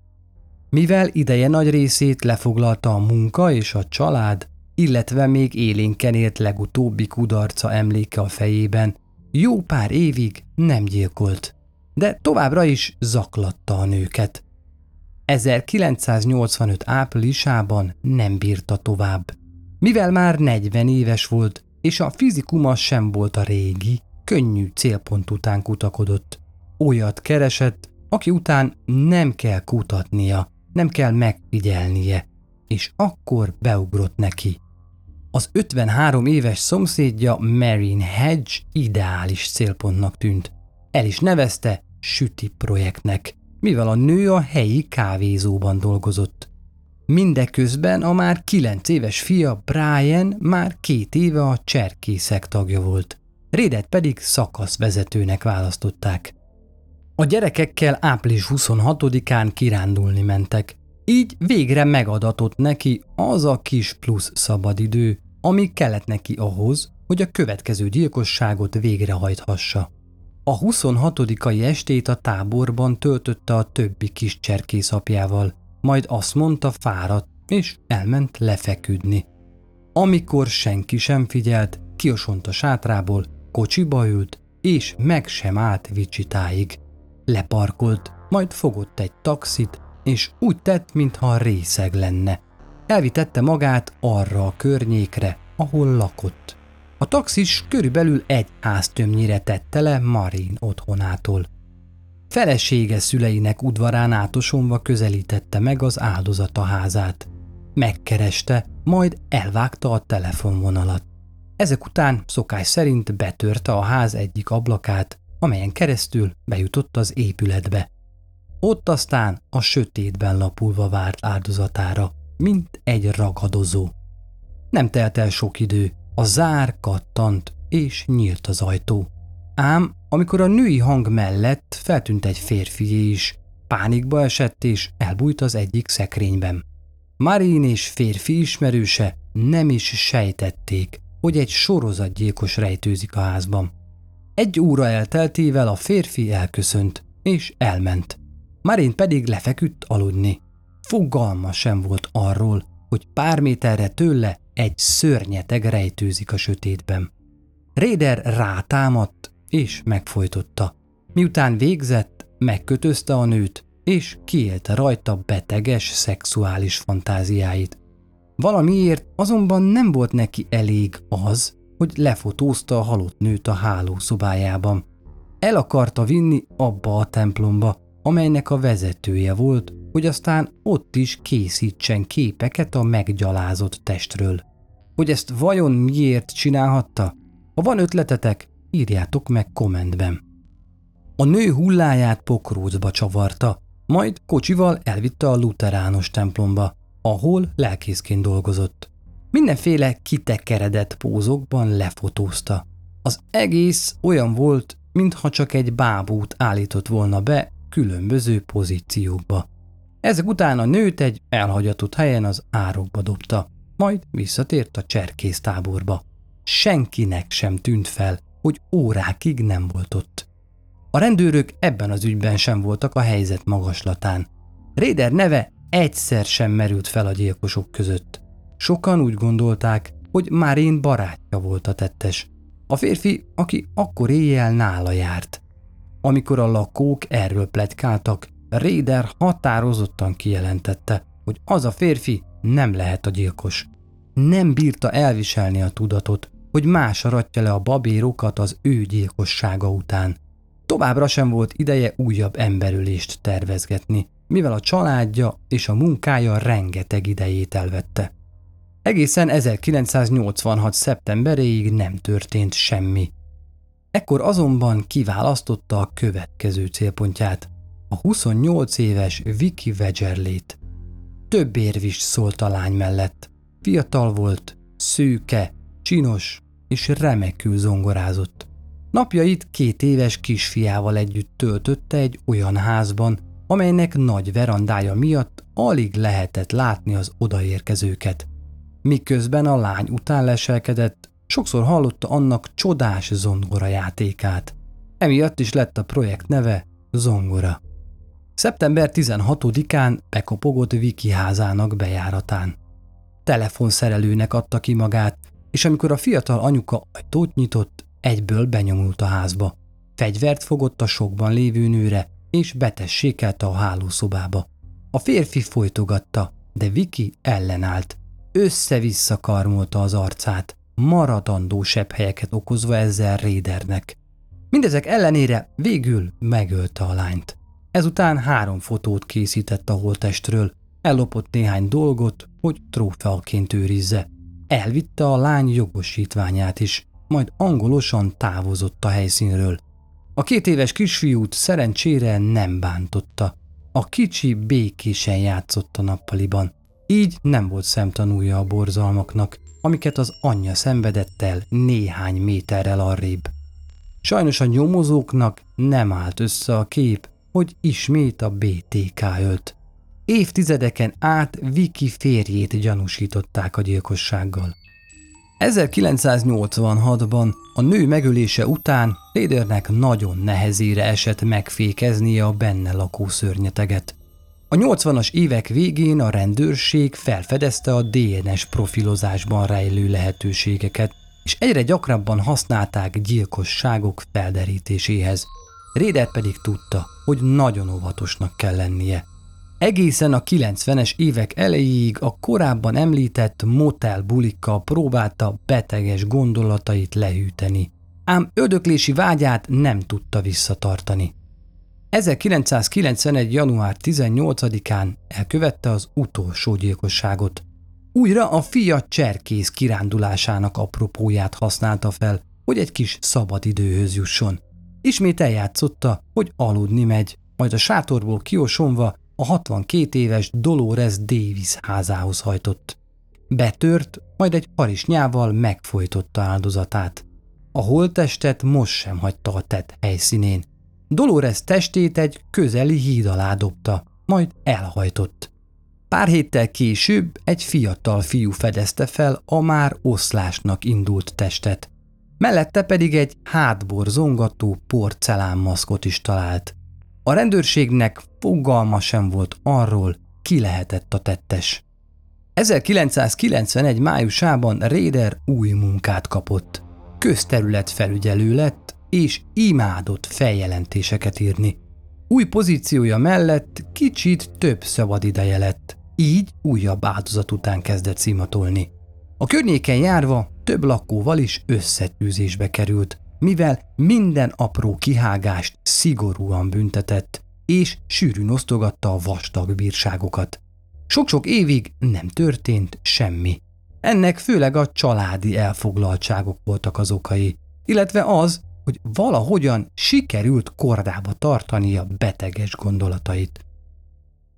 Mivel ideje nagy részét lefoglalta a munka és a család, illetve még élénken élt legutóbbi kudarca emléke a fejében, jó pár évig nem gyilkolt, de továbbra is zaklatta a nőket. 1985 áprilisában nem bírta tovább. Mivel már 40 éves volt, és a fizikuma sem volt a régi, könnyű célpont után kutakodott. Olyat keresett, aki után nem kell kutatnia, nem kell megfigyelnie, és akkor beugrott neki. Az 53 éves szomszédja Marin Hedge ideális célpontnak tűnt. El is nevezte Süti projektnek, mivel a nő a helyi kávézóban dolgozott. Mindeközben a már 9 éves fia Brian már két éve a cserkészek tagja volt. Rédet pedig szakaszvezetőnek választották. A gyerekekkel április 26-án kirándulni mentek, így végre megadatott neki az a kis plusz szabadidő, ami kellett neki ahhoz, hogy a következő gyilkosságot végrehajthassa. A 26 estét a táborban töltötte a többi kis cserkész apjával, majd azt mondta fáradt, és elment lefeküdni. Amikor senki sem figyelt, kiosont a sátrából, kocsiba ült, és meg sem állt Vicsitáig. Leparkolt, majd fogott egy taxit, és úgy tett, mintha részeg lenne. Elvitette magát arra a környékre, ahol lakott. A taxis körülbelül egy háztömnyire tette le Marin otthonától. Felesége szüleinek udvarán átosonva közelítette meg az áldozata házát. Megkereste, majd elvágta a telefonvonalat. Ezek után szokás szerint betörte a ház egyik ablakát, amelyen keresztül bejutott az épületbe. Ott aztán a sötétben lapulva várt áldozatára, mint egy ragadozó. Nem telt el sok idő, a zár kattant, és nyílt az ajtó. Ám amikor a női hang mellett feltűnt egy férfi is, pánikba esett és elbújt az egyik szekrényben. Marin és férfi ismerőse nem is sejtették, hogy egy sorozatgyilkos rejtőzik a házban. Egy óra elteltével a férfi elköszönt, és elment. Marin pedig lefeküdt aludni. Fogalma sem volt arról, hogy pár méterre tőle egy szörnyeteg rejtőzik a sötétben. Réder rátámadt és megfojtotta. Miután végzett, megkötözte a nőt, és kiélte rajta beteges szexuális fantáziáit. Valamiért azonban nem volt neki elég az, hogy lefotózta a halott nőt a hálószobájában. El akarta vinni abba a templomba, amelynek a vezetője volt, hogy aztán ott is készítsen képeket a meggyalázott testről. Hogy ezt vajon miért csinálhatta? Ha van ötletetek, írjátok meg kommentben. A nő hulláját pokrócba csavarta, majd kocsival elvitte a luterános templomba, ahol lelkészként dolgozott. Mindenféle kitekeredett pózokban lefotózta. Az egész olyan volt, mintha csak egy bábút állított volna be különböző pozíciókba. Ezek után a nőt egy elhagyatott helyen az árokba dobta, majd visszatért a cserkész táborba. Senkinek sem tűnt fel, hogy órákig nem volt ott. A rendőrök ebben az ügyben sem voltak a helyzet magaslatán. Réder neve egyszer sem merült fel a gyilkosok között. Sokan úgy gondolták, hogy már én barátja volt a tettes. A férfi, aki akkor éjjel nála járt. Amikor a lakók erről pletykáltak, Réder határozottan kijelentette, hogy az a férfi nem lehet a gyilkos. Nem bírta elviselni a tudatot, hogy más aratja le a babérokat az ő gyilkossága után. Továbbra sem volt ideje újabb emberülést tervezgetni, mivel a családja és a munkája rengeteg idejét elvette. Egészen 1986. szeptemberéig nem történt semmi. Ekkor azonban kiválasztotta a következő célpontját, a 28 éves Vicky Vegerlét. Több érv is szólt a lány mellett. Fiatal volt, szőke, csinos és remekül zongorázott. Napjait két éves kisfiával együtt töltötte egy olyan házban, amelynek nagy verandája miatt alig lehetett látni az odaérkezőket. Miközben a lány után leselkedett, sokszor hallotta annak csodás zongora játékát. Emiatt is lett a projekt neve Zongora. Szeptember 16-án bekopogott Viki házának bejáratán. Telefonszerelőnek adta ki magát, és amikor a fiatal anyuka ajtót nyitott, egyből benyomult a házba. Fegyvert fogott a sokban lévő nőre, és betessékelte a hálószobába. A férfi folytogatta, de Viki ellenállt. Össze-vissza karmolta az arcát, maradandó helyeket okozva ezzel Rédernek. Mindezek ellenére végül megölte a lányt. Ezután három fotót készített a holtestről, ellopott néhány dolgot, hogy trófeaként őrizze. Elvitte a lány jogosítványát is, majd angolosan távozott a helyszínről. A két éves kisfiút szerencsére nem bántotta. A kicsi békésen játszott a nappaliban. Így nem volt szemtanúja a borzalmaknak, amiket az anyja szenvedett el néhány méterrel arrébb. Sajnos a nyomozóknak nem állt össze a kép, hogy ismét a BTK ölt. Évtizedeken át Viki férjét gyanúsították a gyilkossággal. 1986-ban a nő megölése után Lédernek nagyon nehezére esett megfékeznie a benne lakó szörnyeteget. A 80-as évek végén a rendőrség felfedezte a DNS profilozásban rejlő lehetőségeket, és egyre gyakrabban használták gyilkosságok felderítéséhez. Réder pedig tudta, hogy nagyon óvatosnak kell lennie. Egészen a 90-es évek elejéig a korábban említett motel bulikkal próbálta beteges gondolatait lehűteni, ám ödöklési vágyát nem tudta visszatartani. 1991. január 18-án elkövette az utolsó gyilkosságot. Újra a fia cserkész kirándulásának apropóját használta fel, hogy egy kis szabadidőhöz jusson. Ismét eljátszotta, hogy aludni megy, majd a sátorból kiosonva a 62 éves Dolores Davis házához hajtott. Betört, majd egy harisnyával megfojtotta áldozatát. A holttestet most sem hagyta a tett helyszínén. Dolores testét egy közeli híd alá dobta, majd elhajtott. Pár héttel később egy fiatal fiú fedezte fel a már oszlásnak indult testet. Mellette pedig egy hátbor zongató porcelánmaszkot is talált. A rendőrségnek fogalma sem volt arról, ki lehetett a tettes. 1991. májusában Réder új munkát kapott. Közterület felügyelő lett, és imádott feljelentéseket írni. Új pozíciója mellett kicsit több szabad ideje lett, így újabb áldozat után kezdett szimatolni. A környéken járva több lakóval is összetűzésbe került, mivel minden apró kihágást szigorúan büntetett, és sűrűn osztogatta a vastag bírságokat. Sok-sok évig nem történt semmi. Ennek főleg a családi elfoglaltságok voltak az okai, illetve az, hogy valahogyan sikerült kordába tartani a beteges gondolatait.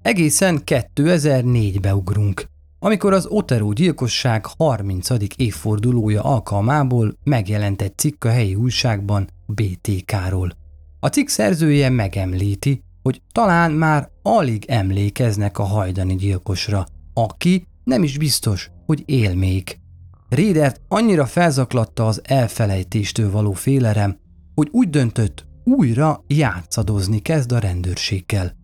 Egészen 2004-be ugrunk, amikor az Otero gyilkosság 30. évfordulója alkalmából megjelent egy cikk a helyi újságban BTK-ról. A cikk szerzője megemlíti, hogy talán már alig emlékeznek a hajdani gyilkosra, aki nem is biztos, hogy él még. Rédert annyira felzaklatta az elfelejtéstől való félelem, hogy úgy döntött, újra játszadozni kezd a rendőrséggel.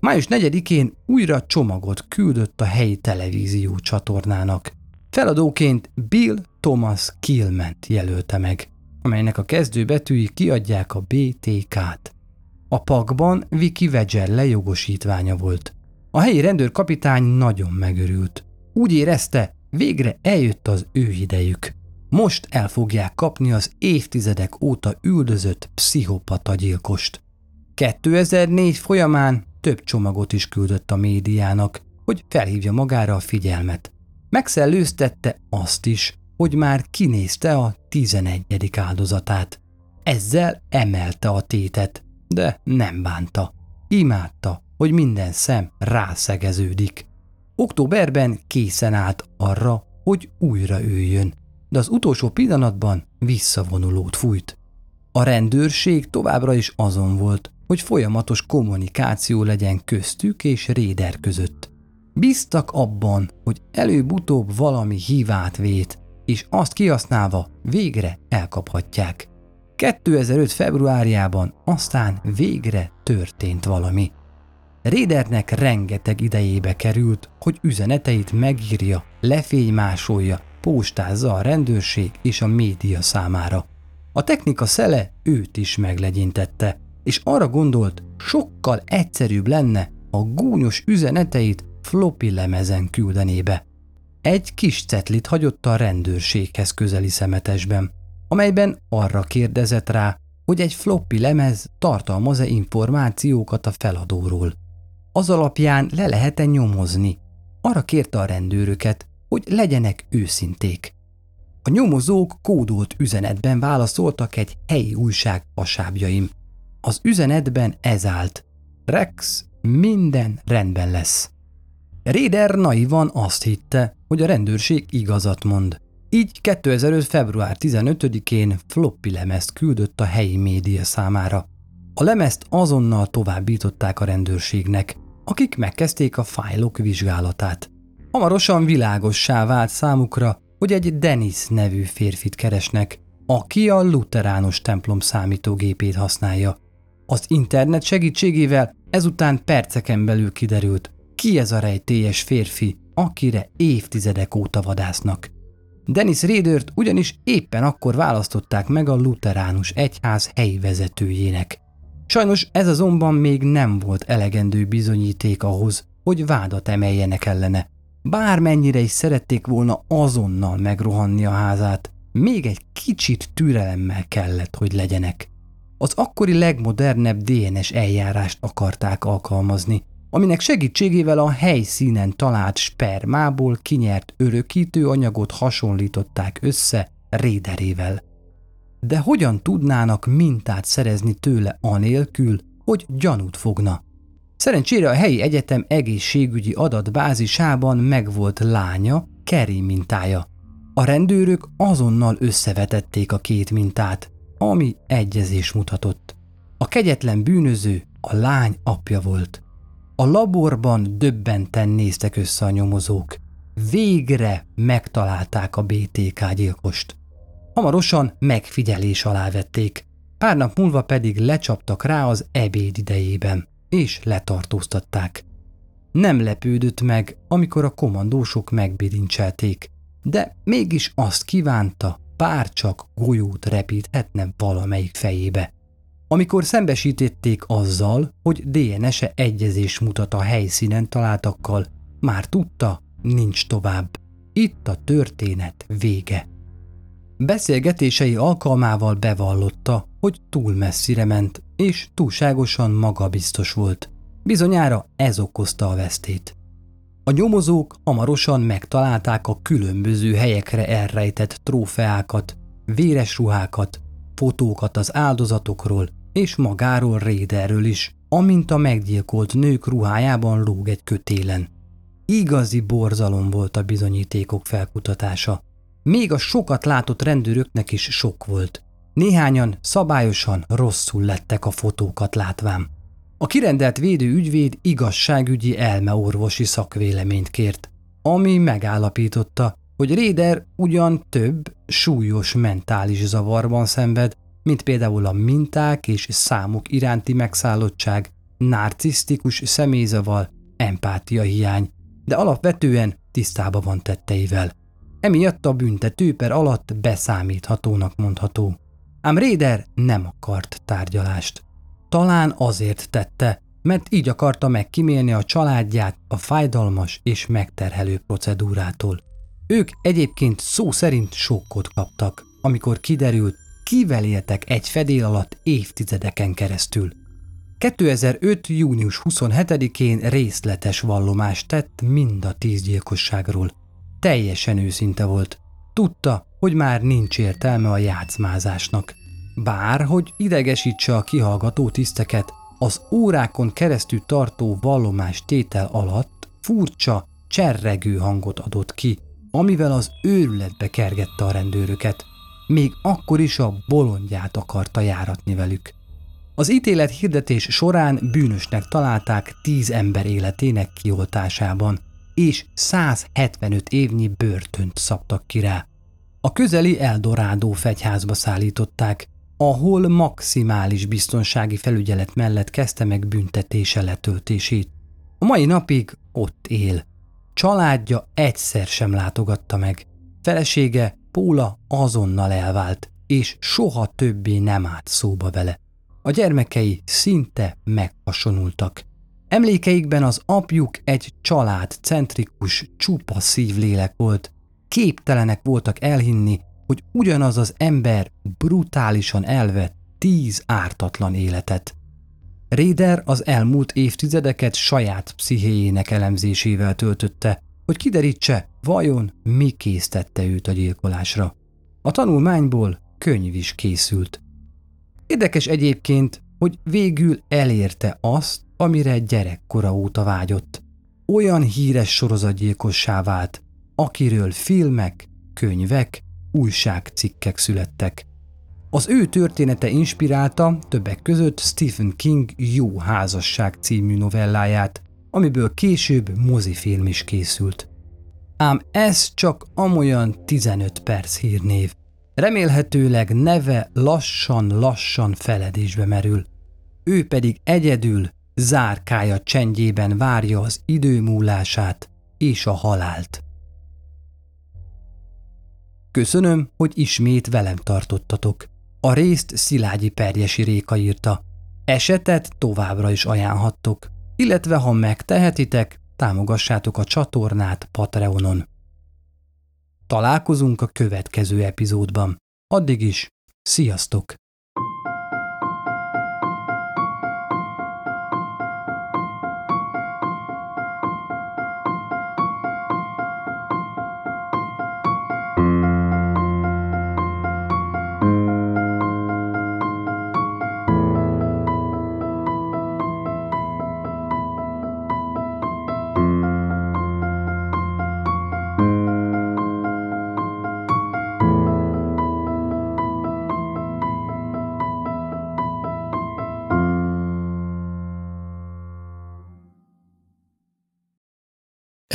Május 4-én újra csomagot küldött a helyi televízió csatornának. Feladóként Bill Thomas Kilment jelölte meg, amelynek a kezdőbetűi kiadják a BTK-t. A pakban Vicky Vegel lejogosítványa volt. A helyi rendőrkapitány nagyon megörült. Úgy érezte, végre eljött az ő idejük. Most el fogják kapni az évtizedek óta üldözött pszichopata gyilkost. 2004 folyamán több csomagot is küldött a médiának, hogy felhívja magára a figyelmet. Megszellőztette azt is, hogy már kinézte a 11. áldozatát. Ezzel emelte a tétet, de nem bánta. Imádta, hogy minden szem rászegeződik. Októberben készen állt arra, hogy újra üljön, de az utolsó pillanatban visszavonulót fújt. A rendőrség továbbra is azon volt, hogy folyamatos kommunikáció legyen köztük és Réder között. Bíztak abban, hogy előbb-utóbb valami hívát vét, és azt kihasználva végre elkaphatják. 2005. februárjában aztán végre történt valami. Rédernek rengeteg idejébe került, hogy üzeneteit megírja, lefénymásolja, postázza a rendőrség és a média számára. A technika szele őt is meglegyintette, és arra gondolt, sokkal egyszerűbb lenne a gúnyos üzeneteit floppy lemezen küldenébe. Egy kis cetlit hagyott a rendőrséghez közeli szemetesben, amelyben arra kérdezett rá, hogy egy floppy lemez tartalmaz-e információkat a feladóról. Az alapján le lehet-e nyomozni. Arra kérte a rendőröket, hogy legyenek őszinték. A nyomozók kódolt üzenetben válaszoltak egy helyi újság pasábjaim. Az üzenetben ez állt. Rex, minden rendben lesz. Réder naivan azt hitte, hogy a rendőrség igazat mond. Így 2005. február 15-én floppy lemezt küldött a helyi média számára. A lemezt azonnal továbbították a rendőrségnek, akik megkezdték a fájlok vizsgálatát. Hamarosan világossá vált számukra, hogy egy Dennis nevű férfit keresnek, aki a luteránus templom számítógépét használja. Az internet segítségével ezután perceken belül kiderült, ki ez a rejtélyes férfi, akire évtizedek óta vadásznak. Dennis Raidert ugyanis éppen akkor választották meg a luteránus egyház helyi vezetőjének. Sajnos ez azonban még nem volt elegendő bizonyíték ahhoz, hogy vádat emeljenek ellene. Bármennyire is szerették volna azonnal megrohanni a házát, még egy kicsit türelemmel kellett, hogy legyenek. Az akkori legmodernebb DNS eljárást akarták alkalmazni, aminek segítségével a helyszínen talált spermából kinyert örökítő anyagot hasonlították össze réderével. De hogyan tudnának mintát szerezni tőle anélkül, hogy gyanút fogna? Szerencsére a helyi egyetem egészségügyi adatbázisában megvolt lánya, Kerry mintája. A rendőrök azonnal összevetették a két mintát, ami egyezés mutatott. A kegyetlen bűnöző a lány apja volt. A laborban döbbenten néztek össze a nyomozók. Végre megtalálták a BTK gyilkost. Hamarosan megfigyelés alá vették. pár nap múlva pedig lecsaptak rá az ebéd idejében, és letartóztatták. Nem lepődött meg, amikor a komandósok megbilincselték, de mégis azt kívánta, bár csak golyót repíthetne valamelyik fejébe. Amikor szembesítették azzal, hogy DNS-e egyezés mutat a helyszínen találtakkal, már tudta, nincs tovább. Itt a történet vége. Beszélgetései alkalmával bevallotta, hogy túl messzire ment, és túlságosan magabiztos volt. Bizonyára ez okozta a vesztét. A nyomozók hamarosan megtalálták a különböző helyekre elrejtett trófeákat, véres ruhákat, fotókat az áldozatokról és magáról Réderről is, amint a meggyilkolt nők ruhájában lóg egy kötélen. Igazi borzalom volt a bizonyítékok felkutatása. Még a sokat látott rendőröknek is sok volt. Néhányan szabályosan rosszul lettek a fotókat látván. A kirendelt védő ügyvéd igazságügyi elmeorvosi szakvéleményt kért, ami megállapította, hogy Réder ugyan több súlyos mentális zavarban szenved, mint például a minták és számok iránti megszállottság, narcisztikus személyzavar, empátia hiány, de alapvetően tisztába van tetteivel. Emiatt a büntető per alatt beszámíthatónak mondható. Ám Réder nem akart tárgyalást. Talán azért tette, mert így akarta megkímélni a családját a fájdalmas és megterhelő procedúrától. Ők egyébként szó szerint sokkot kaptak, amikor kiderült, kivel éltek egy fedél alatt évtizedeken keresztül. 2005. június 27-én részletes vallomást tett mind a tíz gyilkosságról. Teljesen őszinte volt. Tudta, hogy már nincs értelme a játszmázásnak. Bár, hogy idegesítse a kihallgató tiszteket, az órákon keresztül tartó vallomás tétel alatt furcsa, cserregő hangot adott ki, amivel az őrületbe kergette a rendőröket. Még akkor is a bolondját akarta járatni velük. Az ítélet hirdetés során bűnösnek találták 10 ember életének kioltásában, és 175 évnyi börtönt szabtak ki rá. A közeli Eldorádó fegyházba szállították, ahol maximális biztonsági felügyelet mellett kezdte meg büntetése letöltését. A mai napig ott él. Családja egyszer sem látogatta meg. Felesége, Póla azonnal elvált, és soha többé nem állt szóba vele. A gyermekei szinte meghasonultak. Emlékeikben az apjuk egy család centrikus, csupa szívlélek volt. Képtelenek voltak elhinni, hogy ugyanaz az ember brutálisan elvett tíz ártatlan életet. Réder az elmúlt évtizedeket saját pszichéjének elemzésével töltötte, hogy kiderítse, vajon mi késztette őt a gyilkolásra. A tanulmányból könyv is készült. Érdekes egyébként, hogy végül elérte azt, amire gyerekkora óta vágyott. Olyan híres sorozatgyilkossá vált, akiről filmek, könyvek újságcikkek születtek. Az ő története inspirálta többek között Stephen King Jó házasság című novelláját, amiből később mozifilm is készült. Ám ez csak amolyan 15 perc hírnév. Remélhetőleg neve lassan-lassan feledésbe merül. Ő pedig egyedül, zárkája csendjében várja az idő múlását és a halált. Köszönöm, hogy ismét velem tartottatok. A részt Szilágyi Perjesi Réka írta. Esetet továbbra is ajánlhattok, illetve ha megtehetitek, támogassátok a csatornát Patreonon. Találkozunk a következő epizódban. Addig is, sziasztok!